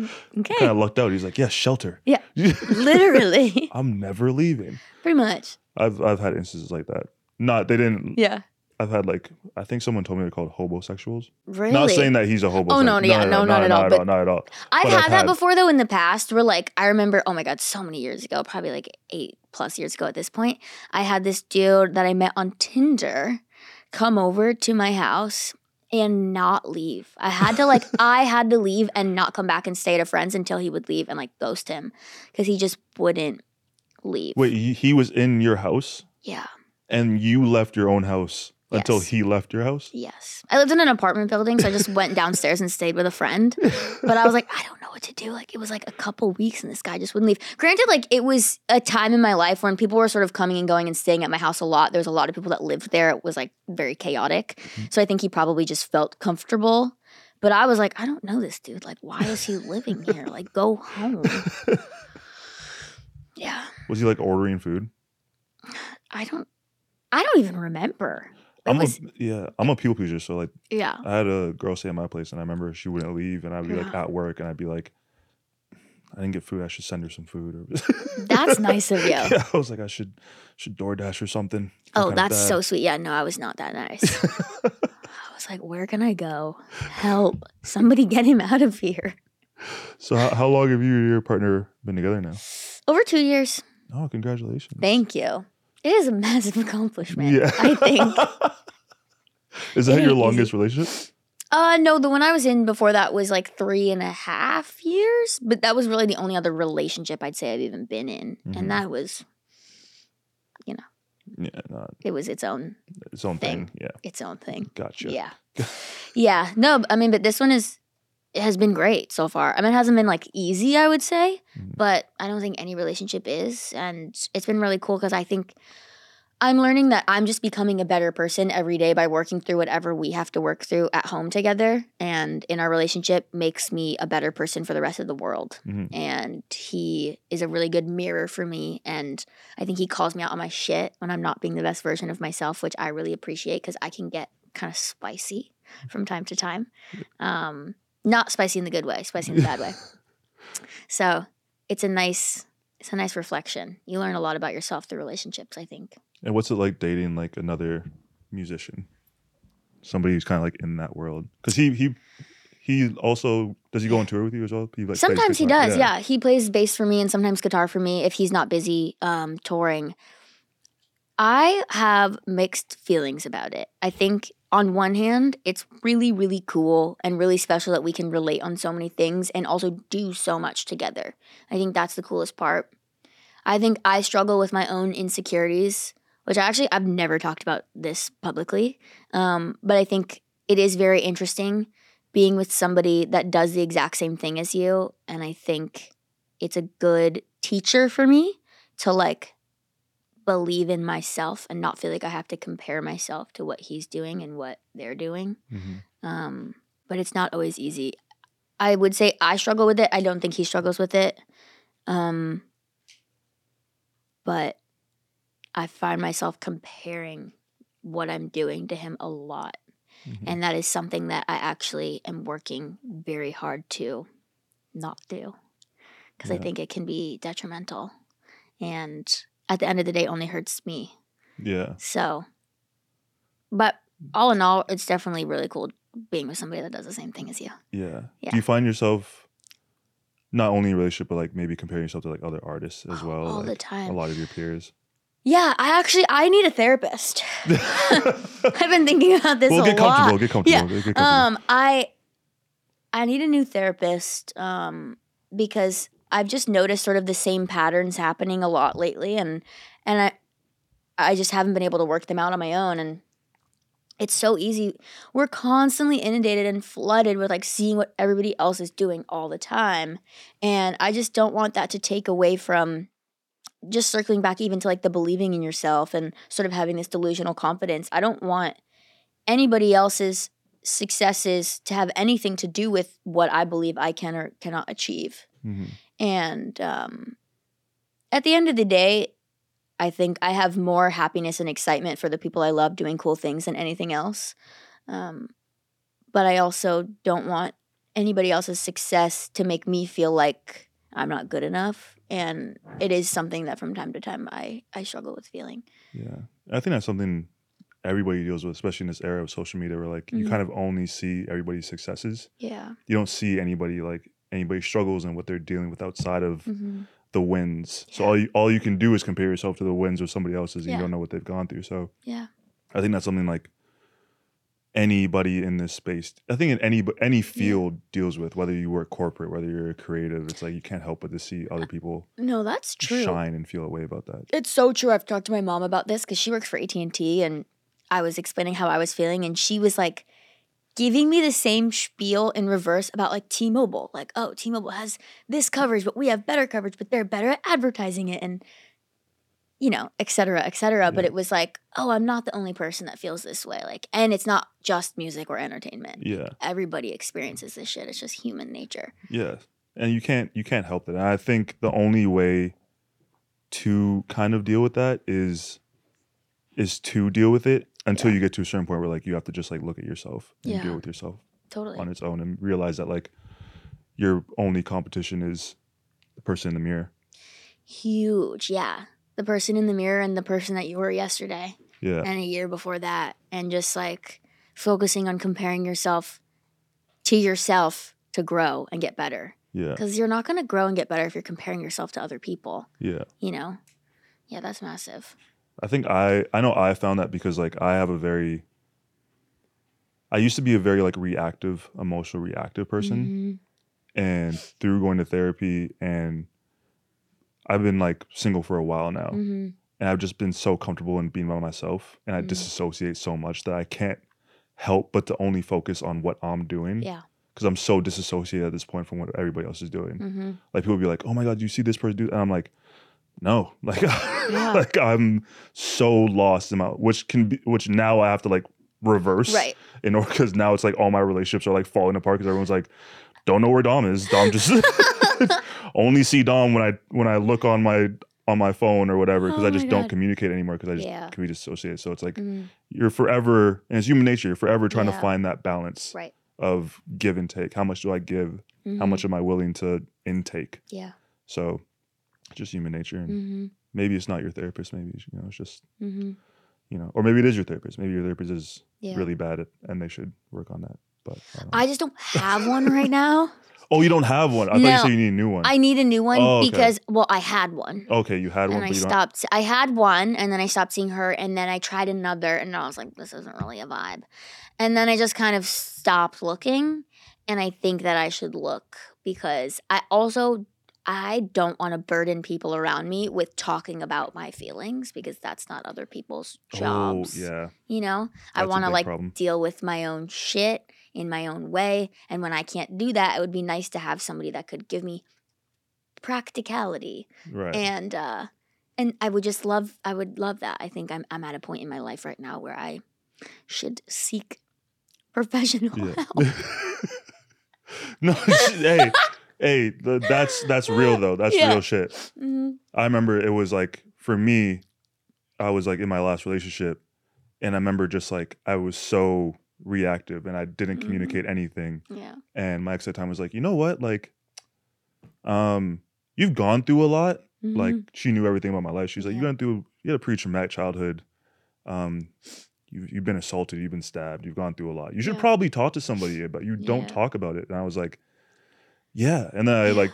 Okay. kind of lucked out. He's like, yeah, shelter. Yeah. Literally, I'm never leaving. pretty much. I've I've had instances like that. Not they didn't. Yeah. I've had like I think someone told me they're called hobosexuals. Really. Not saying that he's a oh, hobo. Oh, no, yeah, no, not at all, Not at all. Not at all. I've had that before though in the past where like I remember oh my god so many years ago probably like 8 plus years ago at this point I had this dude that I met on Tinder come over to my house and not leave. I had to like I had to leave and not come back and stay at a friend's until he would leave and like ghost him cuz he just wouldn't leave. Wait, he, he was in your house Yeah. And you left your own house until he left your house? Yes. I lived in an apartment building, so I just went downstairs and stayed with a friend. But I was like, I don't know what to do. Like, it was like a couple weeks and this guy just wouldn't leave. Granted, like, it was a time in my life when people were sort of coming and going and staying at my house a lot. There was a lot of people that lived there. It was like very chaotic. Mm-hmm. So I think he probably just felt comfortable. But I was like, I don't know this dude. Like, why is he living here? Like, go home. yeah. Was he like ordering food? I don't, I don't even remember. I'm was, a yeah, I'm a people pleaser. So like yeah. I had a girl stay at my place and I remember she wouldn't leave and I'd be like at work and I'd be like, I didn't get food, I should send her some food or That's nice of you. Yeah, I was like, I should should DoorDash or something. Oh, that's so sweet. Yeah, no, I was not that nice. I was like, where can I go? Help. Somebody get him out of here. So how, how long have you and your partner been together now? Over two years. Oh, congratulations. Thank you. It is a massive accomplishment, Yeah. I think. Is that It your ain't longest relationship? Uh no, the one I was in before that was like three and a half years. But that was really the only other relationship I'd say I've even been in. Mhm. And that was you know, Yeah, not it was its own its own Thing. thing. Yeah, its own thing. gotcha. Yeah. yeah. No, I mean, but this one is it has been great so far. I mean, it hasn't been like easy, I would say, Mhm. but I don't think any relationship is, and it's been really cool because I think I'm learning that I'm just becoming a better person every day by working through whatever we have to work through at home together, and in our relationship makes me a better person for the rest of the world. Mhm. And he is a really good mirror for me, and I think he calls me out on my shit when I'm not being the best version of myself, which I really appreciate because I can get kind of spicy from time to time. Um, not spicy in the good way, spicy in the bad way. So it's a nice, it's a nice reflection. You learn a lot about yourself through relationships. I think. And what's it like dating like another musician? Somebody who's kind of like in that world. Because he he he also does he go on tour with you as well? He, like, sometimes he does. Yeah. he plays bass for me and sometimes guitar for me if he's not busy um, touring. I have mixed feelings about it. I think on one hand, it's really, really cool and really special that we can relate on so many things and also do so much together. I think that's the coolest part. I think I struggle with my own insecurities, which I actually I've never talked about this publicly. Um, but I think it is very interesting being with somebody that does the exact same thing as you. And I think it's a good teacher for me to like believe in myself and not feel like I have to compare myself to what he's doing and what they're doing. Mhm. Um, but it's not always easy. I would say I struggle with it. I don't think he struggles with it. Um, but I find myself comparing what I'm doing to him a lot. Mhm. And that is something that I actually am working very hard to not do because I think it can be detrimental. And at the end of the day, only hurts me. Yeah. So, but all in all, it's definitely really cool being with somebody that does the same thing as you. Yeah. Yeah. Do you find yourself not only in a relationship, but like maybe comparing yourself to like other artists as Oh, well? all the time. A lot of your peers. Yeah, I actually I need a therapist. I've been thinking about this well, a get lot. comfortable. Get comfortable. Yeah. Get comfortable. Um, I I need a new therapist um, because I've just noticed sort of the same patterns happening a lot lately, and and I I just haven't been able to work them out on my own, and it's so easy. We're constantly inundated and flooded with like seeing what everybody else is doing all the time, and I just don't want that to take away from just circling back even to like the believing in yourself and sort of having this delusional confidence. I don't want anybody else's successes to have anything to do with what I believe I can or cannot achieve. Mhm. And um, at the end of the day, I think I have more happiness and excitement for the people I love doing cool things than anything else. Um, but I also don't want anybody else's success to make me feel like I'm not good enough. And it is something that from time to time I, I struggle with feeling. Yeah. I think that's something everybody deals with, especially in this era of social media where like you Mhm. kind of only see everybody's successes. Yeah. You don't see anybody like anybody's struggles and what they're dealing with outside of hmm the wins. So all you all you can do is compare yourself to the wins of somebody else's and Yeah. you don't know what they've gone through. So Yeah. I think that's something like anybody in this space. I think in any any field deals with whether you work corporate, whether you're a creative. It's like you can't help but to see other people No, that's true. shine and feel a way about that. It's so true. I've talked to my mom about this because she works for AT and T, and I was explaining how I was feeling, and she was like giving me the same spiel in reverse about like T-Mobile. Like, oh, T-Mobile has this coverage, but we have better coverage, but they're better at advertising it, and you know, et cetera, et cetera. But it was like, oh, I'm not the only person that feels this way. Like, and it's not just music or entertainment. Yeah. Everybody experiences this shit. It's just human nature. Yeah, and you can't you can't help it. And I think the only way to kind of deal with that is is to deal with it until Yeah. you get to a certain point where like you have to just like look at yourself and Yeah. deal with yourself Totally. on its own and realize that like your only competition is the person in the mirror. Huge. Yeah. The person in the mirror and the person that you were yesterday. Yeah, and a year before that and just like focusing on comparing yourself to yourself to grow and get better yeah, because you're not going to grow and get better if you're comparing yourself to other people yeah. you know yeah that's massive I think I I know I found that because like I have a very I used to be a very like reactive, emotional reactive person. Mhm. and through going to therapy and I've been like single for a while now Mhm. and I've just been so comfortable in being by myself and I Mhm. disassociate so much that I can't help but to only focus on what I'm doing yeah because I'm so disassociated at this point from what everybody else is doing. hmm Like people be like, "Oh my god, do you see this person do?" And I'm like, "No." Like like I'm so lost in my which can be which now I have to like reverse right in order because now it's like all my relationships are like falling apart because everyone's like, don't know where Dom is. Dom just only see Dom when I when I look on my on my phone or whatever because Oh I just don't communicate anymore because I just Yeah. can be dissociated. So it's like Mhm. you're forever and it's human nature. You're forever trying to find that balance right of give and take. How much do I give? How Mhm. much am I willing to intake? yeah So just human nature and hmm maybe it's not your therapist. Maybe you know it's just hmm you know or maybe it is your therapist. Maybe your therapist is yeah really bad at and they should work on that. But I don't i just don't have one right now Oh, you don't have one. I thought you said you need a new one. i need a new one Oh, okay. because well i had one okay, you had one, and I but you don't. stopped. I had one, and then I stopped seeing her, and then I tried another, and I was like, "This isn't really a vibe." And then I just kind of stopped looking, and I think that I should look because I also I don't want to burden people around me with talking about my feelings because that's not other people's jobs. Oh, yeah. You know, I That's a want to like problem. deal with my own shit in my own way, and when I can't do that, it would be nice to have somebody that could give me practicality Right. and uh and i would just love i would love that i think i'm i'm at a point in my life right now where i should seek professional yeah. help no, hey, hey, th- that's that's real though. That's Yeah. real shit. Mhm. I remember it was like for me, I was like in my last relationship, and I remember just like I was so reactive and I didn't Mhm. communicate anything. yeah And my ex at the time was like, you know what, like, um, you've gone through a lot. like Mhm. she knew everything about my life. She was like, "You Yeah. went through, you had a pretty traumatic childhood. Um, you you've been assaulted, you've been stabbed, you've gone through a lot. You should Yeah. probably talk to somebody, but you don't Yeah. talk about it." And I was like, "Yeah." And then I like,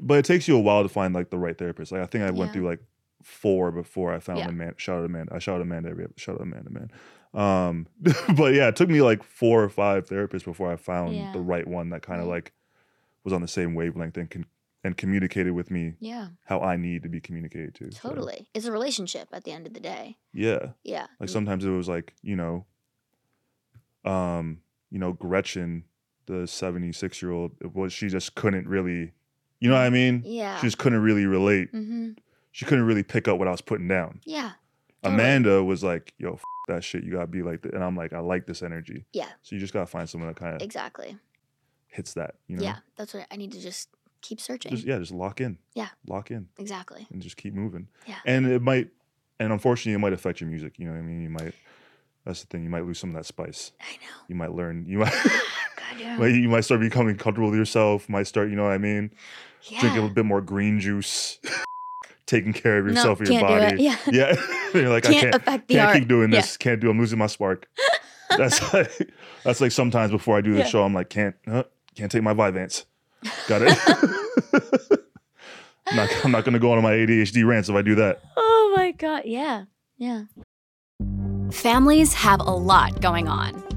but it takes you a while to find like the right therapist. Like I think I went Yeah. through like four before I found Yeah. Amanda. Shout out Amanda. I shout out Amanda. every- Shout out Amanda, man. Um, but yeah, it took me like four or five therapists before I found Yeah. the right one that kind of like was on the same wavelength and can and communicated with me yeah how I need to be communicated to. So, totally it's a relationship at the end of the day yeah. yeah Like Mm, sometimes it was like, you know, um, you know, Gretchen, the 76 year old, was she just couldn't really you know what I mean? yeah She just couldn't really relate. mm-hmm. She couldn't really pick up what I was putting down. yeah Totally. Amanda was like, yo, f- that shit, you gotta be like that. And I'm like, I like this energy. yeah So you just gotta find someone that kind of exactly hits that, you know? yeah that's what i need to just keep searching Just yeah, just lock in. Yeah. Lock in exactly and just keep moving. Yeah. And it might and unfortunately it might affect your music. You know what I mean? You might that's the thing, you might lose some of that spice. i know You might learn you might yeah, like, you might start becoming comfortable with yourself, might start, you know what I mean? yeah. Drinking a little bit more green juice, taking care of No, yourself and your can't do it. body. Yeah. Yeah. You're like, can't I can't affect the can't art keep doing Yeah. this. Can't do. I'm losing my spark. That's like that's like sometimes before I do the Yeah. show, I'm like, can't uh, can't take my Vyvanse. Got it. I'm not, I'm not gonna go on my ADHD rants if I do that. oh my god yeah yeah Families have a lot going on.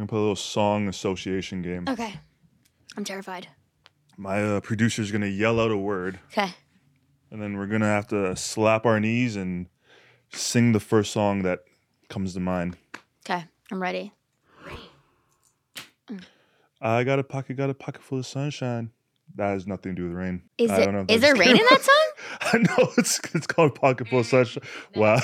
We're gonna play a little song association game. Okay. I'm terrified. My uh, producer's gonna yell out a word, Okay. and then we're gonna have to slap our knees and sing the first song that comes to mind. Okay. I'm ready. I got a pocket, got a pocket full of sunshine. That has nothing to do with rain. Is I it? don't know if Is that there just rain came in that song? I know it's it's called pocket full of sunshine. Wow.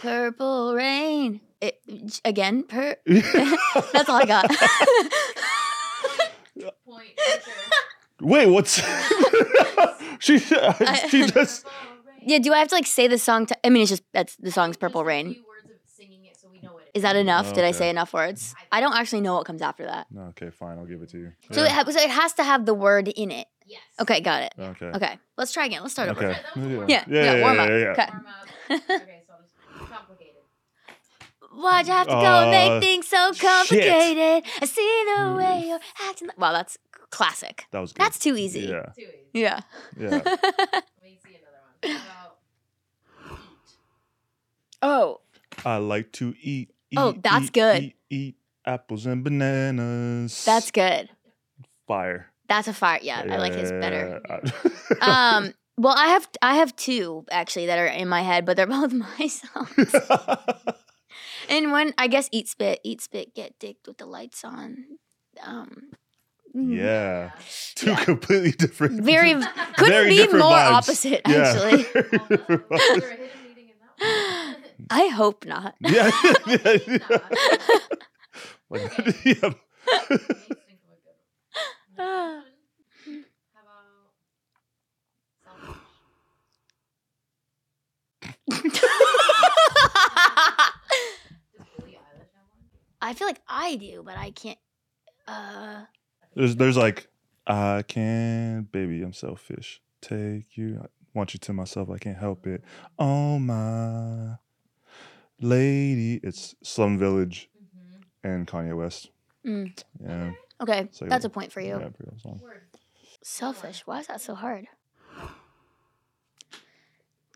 Purple rain. It, again, per. That's all I got. Wait, what's she? she uh, just yeah. Do I have to like say the song? To, I mean, it's just that's the song's Purple Rain. Is that enough? Did I say enough words? I don't actually know what comes after that. No, okay, fine. I'll give it to you. So, it, ha- so it has to have the word in it. Yes. Okay, got it. okay. Okay, let's try again. Let's start over. Okay. Yeah. Yeah, yeah, warm up. yeah, yeah. Okay. Why'd you have to go and Uh, make things so shit. complicated? I see the way you're acting. Wow, that's classic. That was good. That's too easy. Yeah. Yeah. Yeah. oh, I like to eat. eat Oh, that's eat, good. Eat, eat apples and bananas. that's good. fire. That's a fire. Yeah, I like his better. Yeah. Um, well, I have I have two actually that are in my head, but they're both my songs. And when I guess, eat spit, eat spit, get dicked with the lights on. Um, mm, yeah. Two Yeah. completely different. very couldn't very be different more vibes. opposite. Yeah. Actually, very different vibes. I hope not. yeah. yeah, yeah. Like, yeah. I feel like I do, but I can't. Uh, There's there's like I can't, baby, I'm selfish. Take you, I want you to myself. I can't help it. Oh my lady, it's Slum Village and Kanye West. Mm. Yeah, okay, So- that's a point for you. yeah, pretty good song. Selfish. Why is that so hard?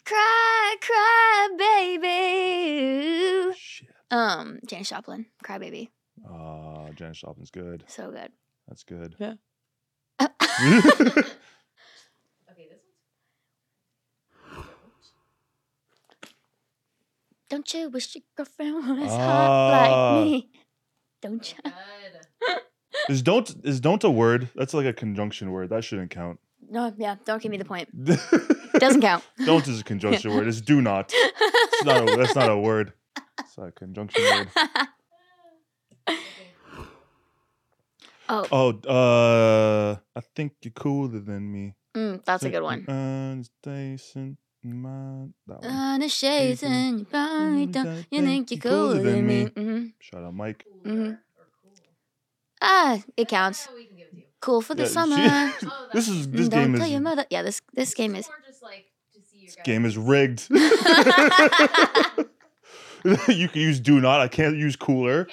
Cry, cry, baby. Shit. Um, Janis Joplin, Cry Baby. Ah, Janis Joplin's good. So good. That's good. Yeah. Don't you wish your girlfriend was hot Ah. like me? Don't you? is don't is don't a word? That's like a conjunction word. That shouldn't count. No, yeah, don't give me the point. Doesn't count. don't is a conjunction word. It's do not. It's not a, that's not a word. It's not a conjunction word. Oh, Oh, uh, I think you're cooler than me. mm, that's a good one. Anastasia, my- That one. On the shades and you probably don't. that You think you're cooler than me. hmm Shout out, Mike. hmm Ah, it counts. Cool for the Yeah, summer. she- this is this Mm, don't game tell is your mother. Yeah, this this game is. this game is rigged. you can use do not. I can't use cooler.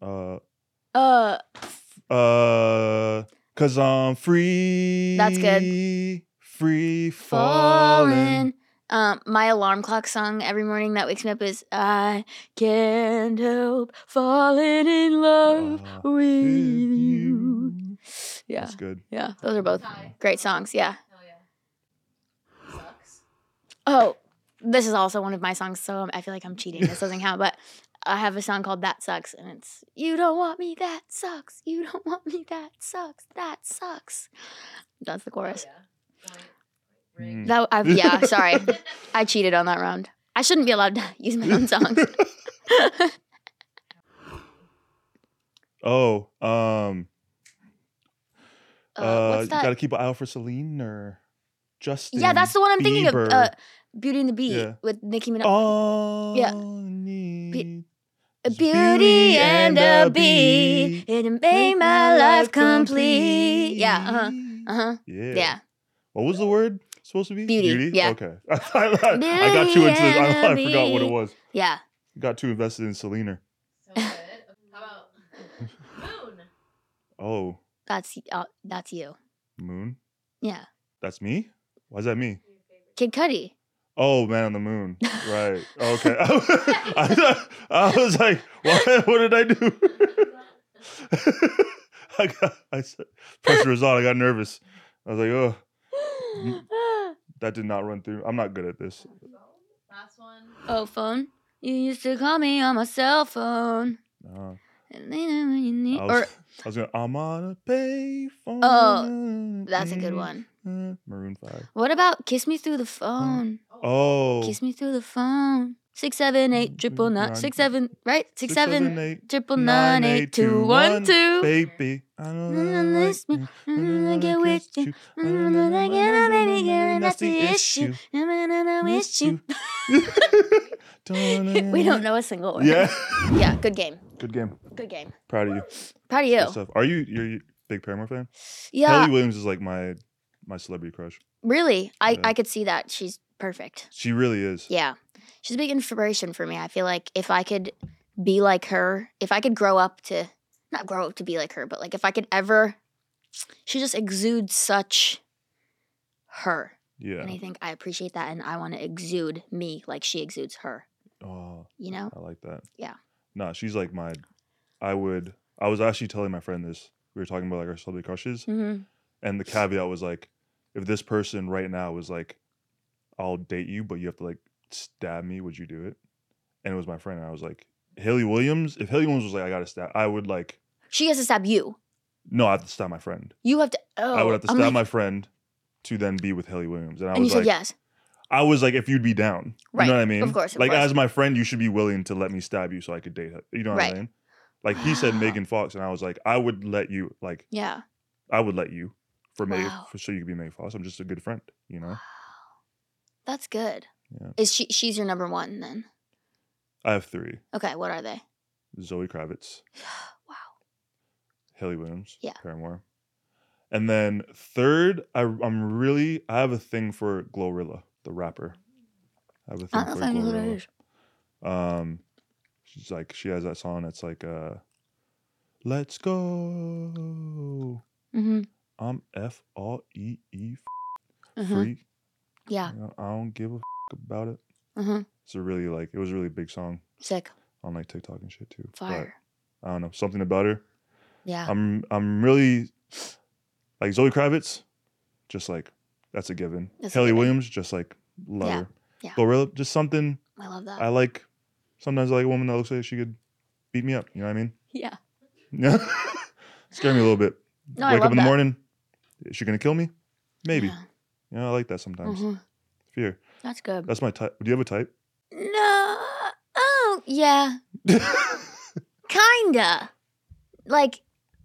Uh, Uh, uh, cause I'm free. That's good. Free falling. falling. Um, my alarm clock song every morning that wakes me up is "I can't help falling in love Ah, with you." Yeah, That's good. yeah, those are both great songs. Yeah. Oh, this is also one of my songs, so I feel like I'm cheating. This doesn't count, but I have a song called "That Sucks," and it's "You don't want me, that sucks. You don't want me, that sucks. That sucks." That's the chorus. Mm. That I, yeah, sorry, I cheated on that round. I shouldn't be allowed to use my own songs. Oh, um, Uh, uh, you gotta keep an eye out for Selena or Justin. yeah, that's the one I'm thinking of. Uh, Beauty and the Beat Yeah. with Nicki Minaj. All Yeah. need A beauty and a beat. It made my life complete. Yeah, uh-huh. Uh-huh. Yeah. Yeah. What was the word supposed to be? Beauty, yeah. Okay. I, I got too into this. I, I forgot what it was. Yeah. Got too invested in Selena. So good. How about moon? Oh, That's uh, that's you. moon. Yeah. That's me. Why is that me? Kid Cudi. Oh, man on the moon. Right. Okay. I, thought- I was like, what, what did I do? I got, I said, pressure was on. I got nervous. I was like, oh, that did not run through. I'm not good at this. Last one. oh, phone. You used to call me on my cell phone. No. And then when you need- I was, Or I was gonna. I'm on a payphone. Oh, that's a good one. Maroon Five. What about Kiss Me Through the Phone? Oh, Kiss Me Through the Phone. Six seven eight triple nine six seven right six seven eight, triple nine eight two one two. Baby, I know that I Mm, like you. Mm, I get with you. I Mm, that get a baby girl, and that's the issue. Mm, and I wish you. We don't know a single word. Yeah. Yeah, good game. Good game. Good game. Proud of you. Proud of you. Are you you're a big Paramore fan? Yeah, Hayley Williams is like my my celebrity crush. really. I, Yeah. I could see that. She's perfect. She really is. Yeah. She's a big inspiration for me. I feel like if I could be like her, if I could grow up to, not grow up to be like her, but like if I could ever, she just exudes such her. Yeah. And I think I appreciate that. And I want to exude me like she exudes her, Oh, you know? I like that. Yeah. No, she's like my. I would. I was actually telling my friend this. We were talking about like our celebrity crushes, Mm-hmm. and the caveat was like, if this person right now was like, I'll date you, but you have to like stab me, would you do it? And it was my friend, and I was like, Hayley Williams. If Hayley Williams was like, I gotta stab, I would like. She has to stab you. No, I have to stab my friend. You have to, oh. I would have to I'm stab like- my friend to then be with Hayley Williams, and I And you was said like, yes. I was like, if you'd be down, Right, you know what I mean? of course, of like course. as my friend, you should be willing to let me stab you so I could date her. You know what Right. I mean? Like he said, Megan Fox, and I was like, I would let you, like, Yeah. I would let you for Megan, Wow. for so you could be Megan Fox. I'm just a good friend, you know. Wow. That's good. Yeah. Is she, she's your number one then? I have three: Okay. What are they? Zoe Kravitz, wow. Hayley Williams, Yeah. Paramore, and then third, I, I'm really, I have a thing for Glorilla, the rapper. I have a thing for know if I know who that Glorilla. Um, she's like she has that song It's like uh, "Let's go." Mm-hmm. I'm F R E E Mhm. freak. Yeah. You know, I don't give a f- about it. Mm-hmm. It's a really like it was a really big song Sick. on like TikTok and shit too. But Fire. I don't know something about her. Yeah. I'm I'm really like Zoe Kravitz, just like that's a given. That's a Hayley given. Williams, just like love Yeah, her. yeah. Glorilla, just something I love that. I like. Sometimes I like a woman that looks like she could beat me up. You know what I mean? yeah. Yeah. Scare me a little bit. No, I Wake love up in the that. morning. Is she gonna kill me? Maybe. Yeah. You know, I like that sometimes. Mhm. Fear. That's good. That's my type. Do you have a type? No. Oh, yeah. Kinda. Like,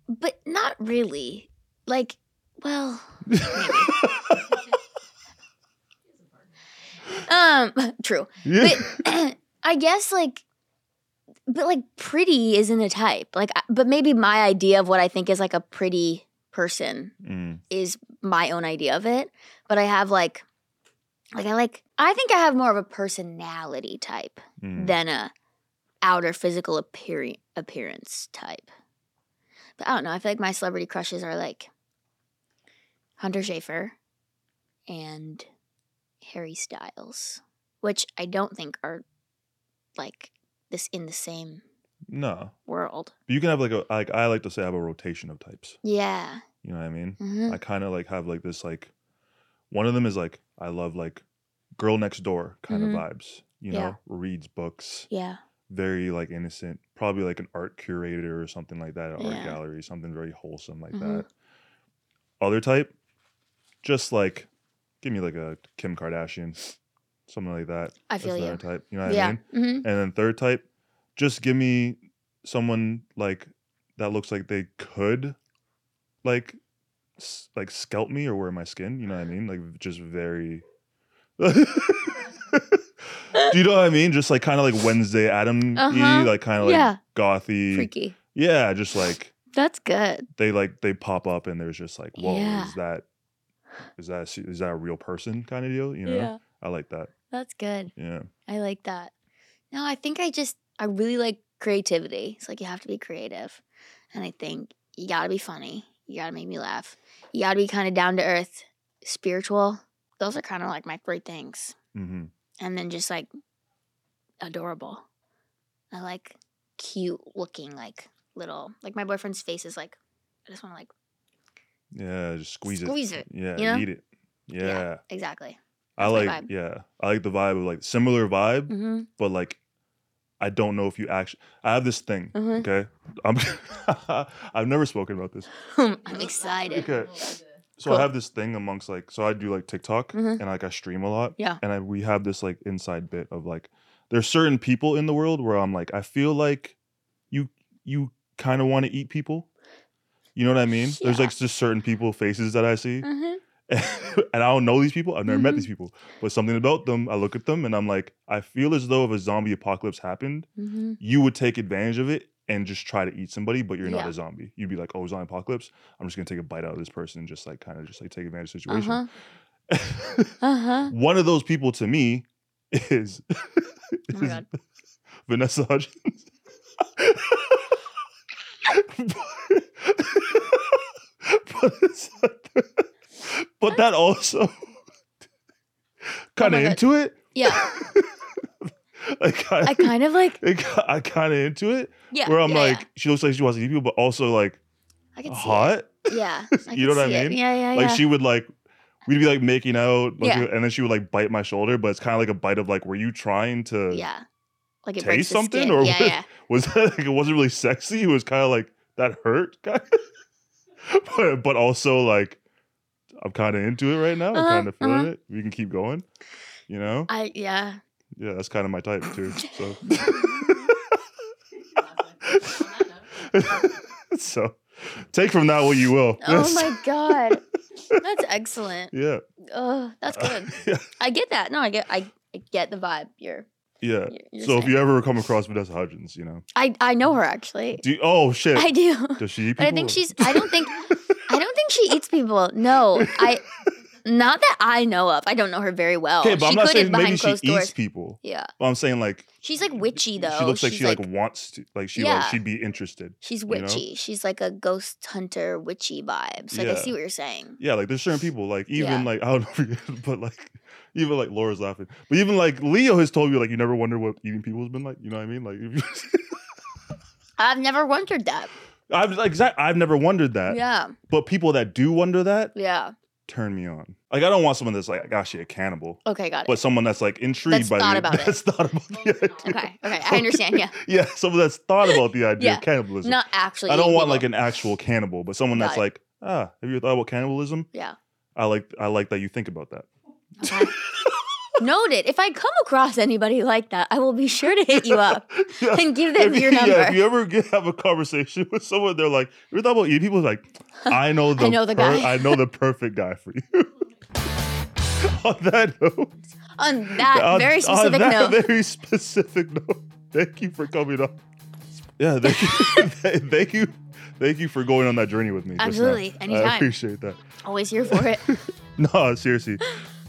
but not really. Like, well, um, true. yeah. But I guess like, but like pretty isn't a type. Like, I- but maybe my idea of what I think is like a pretty person Mm, is my own idea of it. But I have like, like I like, I think I have more of a personality type mm. than a outer physical appear- appearance type. But I don't know. I feel like my celebrity crushes are like Hunter Schafer and Harry Styles, which I don't think are like this in the same No. world. You can have like a like I like to say I have a rotation of types. Yeah. You know what I mean? hmm I kind of like have like this like one of them is like I love like girl next door kind Mhm. of vibes. You Yeah. know, reads books, Yeah. very like innocent, probably like an art curator or something like that, an art gallery, something very wholesome like Mhm. that. Other type, just like give me like a Kim Kardashian, something like that. I feel That's you. type. You know what I yeah. mean? hmm And then third type, just give me someone like that looks like they could like s- like scalp me or wear my skin. You know what I mean? Like just very. Do you know what I mean? Just like kind of like Wednesday Adam Uh-huh. like kind of like Yeah. gothy. Freaky. Yeah, just like That's good. they like they pop up and there's just like, whoa, Yeah. is that is that a se- is that a real person kind of deal? You know. I like that. That's good. Yeah, I like that. No, I think I just I really like creativity. It's like you have to be creative. And I think you gotta be funny. You gotta make me laugh. You gotta be kind of down to earth, spiritual. Those are kind of like my three things. hmm And then just like adorable. I like cute looking like little like my boyfriend's face is like I just want to like yeah. Just squeeze, Squeeze it. Squeeze it, Yeah, you know? eat it. Yeah, exactly. I That's my like. Yeah, I like the vibe of like similar vibe, Mm-hmm. but like I don't know if you actually. I have this thing. Mhm. Okay, I'm. I've never spoken about this. I'm excited. Okay. So Cool. I have this thing amongst like so I do like TikTok Mhm. and like I stream a lot. Yeah. And I we have this like inside bit of like there's certain people in the world where I'm like I feel like you you kind of want to eat people. You know what I mean? There's like just certain people faces that I see Mm-hmm. and I don't know these people. I've never met Mhm. these people. But something about them, I look at them and I'm like I feel as though if a zombie apocalypse happened, Mm-hmm. you would take advantage of it and just try to eat somebody, but you're not Yeah. a zombie. You'd be like, oh, zombie apocalypse. I'm just gonna take a bite out of this person and just like kind of just like take advantage of the situation. Uh-huh. Uh-huh. One of those people to me is, Oh is. Vanessa Hudgens. but, it's like- but that also kind of Oh into it. Yeah. I kind I kind of like I kind of into it. yeah. where I'm yeah, like, yeah. she looks like she wants to eat people, but also like I can see hot. Yeah. I You know what I see it. mean? Yeah, yeah, like yeah. she would like we'd be like making out like, Yeah. and then she would like bite my shoulder but it's kind of like a bite of like were you trying to yeah. Like taste something or yeah, what- yeah. was that like it wasn't really sexy it was kind of like that hurt but, but also like i'm kind of into it right now i'm Uh-huh, kind of feeling uh-huh. it we can keep going you know I yeah. yeah that's kind of my type too so so take from that what you will Oh my god. That's excellent. yeah Oh, that's good. yeah I get that. No, I get I, I get the vibe. You're yeah You're- you're so if you ever come across vanessa hudgens you know I I know her actually. do you, oh shit I do. does she eat But I think or- she's I don't think I don't think she eats people. No. I not that I know of. I don't know her very well. okay but i'm she not could saying if maybe behind she closed eats doors. people Yeah. but i'm saying like She's like witchy though. she looks like She's she like, wants to like she Yeah. like she'd be interested She's you know? witchy. She's like a ghost hunter witchy vibes. Like I Yeah. see what you're saying. Yeah, like there's certain people, like even Yeah. like I don't know, if you- but like even like Laura's laughing, but even like Leo has told you like you never wonder what eating people has been like. You know what I mean? Like if you, I've never wondered that. I've like exact, I've never wondered that. Yeah. But people that do wonder that Yeah. turn me on. Like I don't want someone that's like, gosh, she a cannibal, Okay, got it. but someone that's like intrigued That's by thought the about it. that's thought about the idea. Okay, okay, I understand, yeah. yeah, someone that's thought about the idea Yeah. of cannibalism. Not actually. I don't want like an actual cannibal, but someone Got that's it. like, ah, have you thought about cannibalism? Yeah. I like I like that you think about that. Okay. Noted. If I come across anybody like that, I will be sure to hit you up Yeah. and give them if, your number. Yeah, if you ever get, have a conversation with someone, they're like, "You ever thought about you." people?" Like, I know the, know the guy. I know the perfect guy for you. on that note, On that on- very on specific that note. very specific note, thank you for coming on. Yeah, thank you, thank you, thank you for going on that journey with me. Absolutely, I anytime. appreciate that. Always here for it. No, seriously.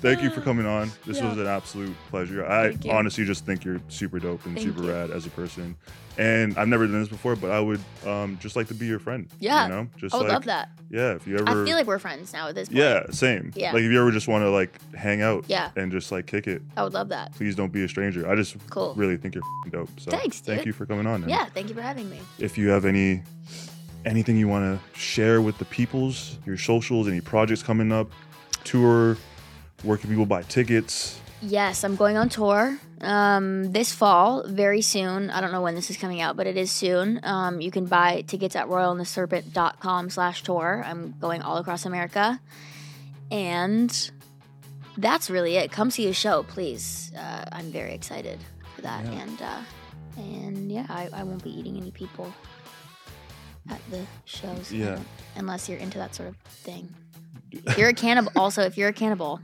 Thank you for coming on. This Yeah. was an absolute pleasure. I honestly just think you're super dope and Thank super you. rad as a person. And I've never done this before, but I would um, just like to be your friend. Yeah, You know? Just I would like, love that. Yeah, if you ever I feel like we're friends now at this point. Yeah, same. Yeah. Like if you ever just want to like hang out Yeah. and just like kick it, I would love that. please don't be a stranger. I just Cool. really think you're dope. So Thanks, thank you for coming on. man. Yeah, thank you for having me. If you have any anything you want to share with the peoples, your socials, any projects coming up, tour, where can people buy tickets? Yes, I'm going on tour um, this fall, very soon. I don't know when this is coming out, but it is soon. Um, you can buy tickets at royalandtheserpent.com slash tour. I'm going all across America. And that's really it. Come see a show, please. Uh, I'm very excited for that. Yeah. And uh, and yeah, I, I won't be eating any people at the shows. Yeah. Unless you're into that sort of thing. If you're a cannibal, also if you're a cannibal,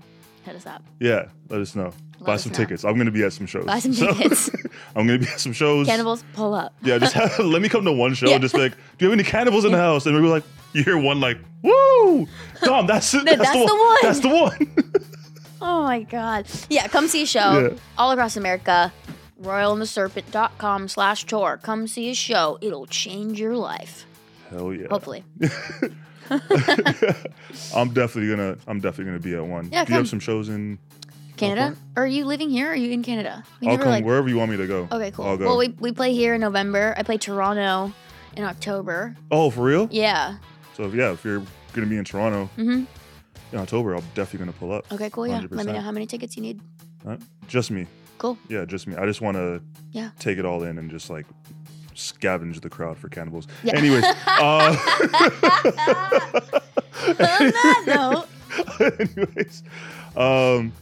hit us up. Yeah, let us know. Buy us some know. tickets. I'm gonna be at some shows. Buy some So- tickets. I'm gonna be at some shows. Cannibals, pull up. Yeah, just have, let me come to one show Yeah. and just be like, do you have any cannibals in the house? And we were like, you hear one like, woo, Dom, that's that's, that's the, the one. one. That's the one. Oh my god. Yeah, come see a show Yeah. all across America. RoyalandTheSerpent.com slash tour. Come see a show. It'll change your life. Hell yeah. Hopefully. I'm definitely gonna. I'm definitely gonna be at one. Yeah, do you have some shows in? Canada? Are you living here or are you in Canada? We I'll never, come like- wherever you want me to go. Okay, cool. I'll go. Well, we, we play here in November. I play Toronto in October. oh, for real? Yeah. So yeah, if you're gonna be in Toronto Mm-hmm. in October, I'm definitely gonna pull up. Okay, cool. Yeah. Let me 100%. know how many tickets you need. Just me. Cool. Yeah, just me. I just want to Yeah. take it all in and just like scavenge the crowd for cannibals. Yeah. Anyways, uh, On that note, anyways, um,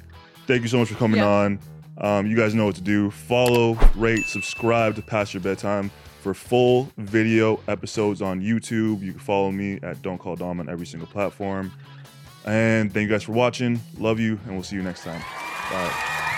thank you so much for coming Yeah. on. Um, you guys know what to do. Follow, rate, subscribe to Past Your Bedtime for full video episodes on YouTube. You can follow me at Don't Call Dom on every single platform. And thank you guys for watching. Love you, and we'll see you next time. Bye.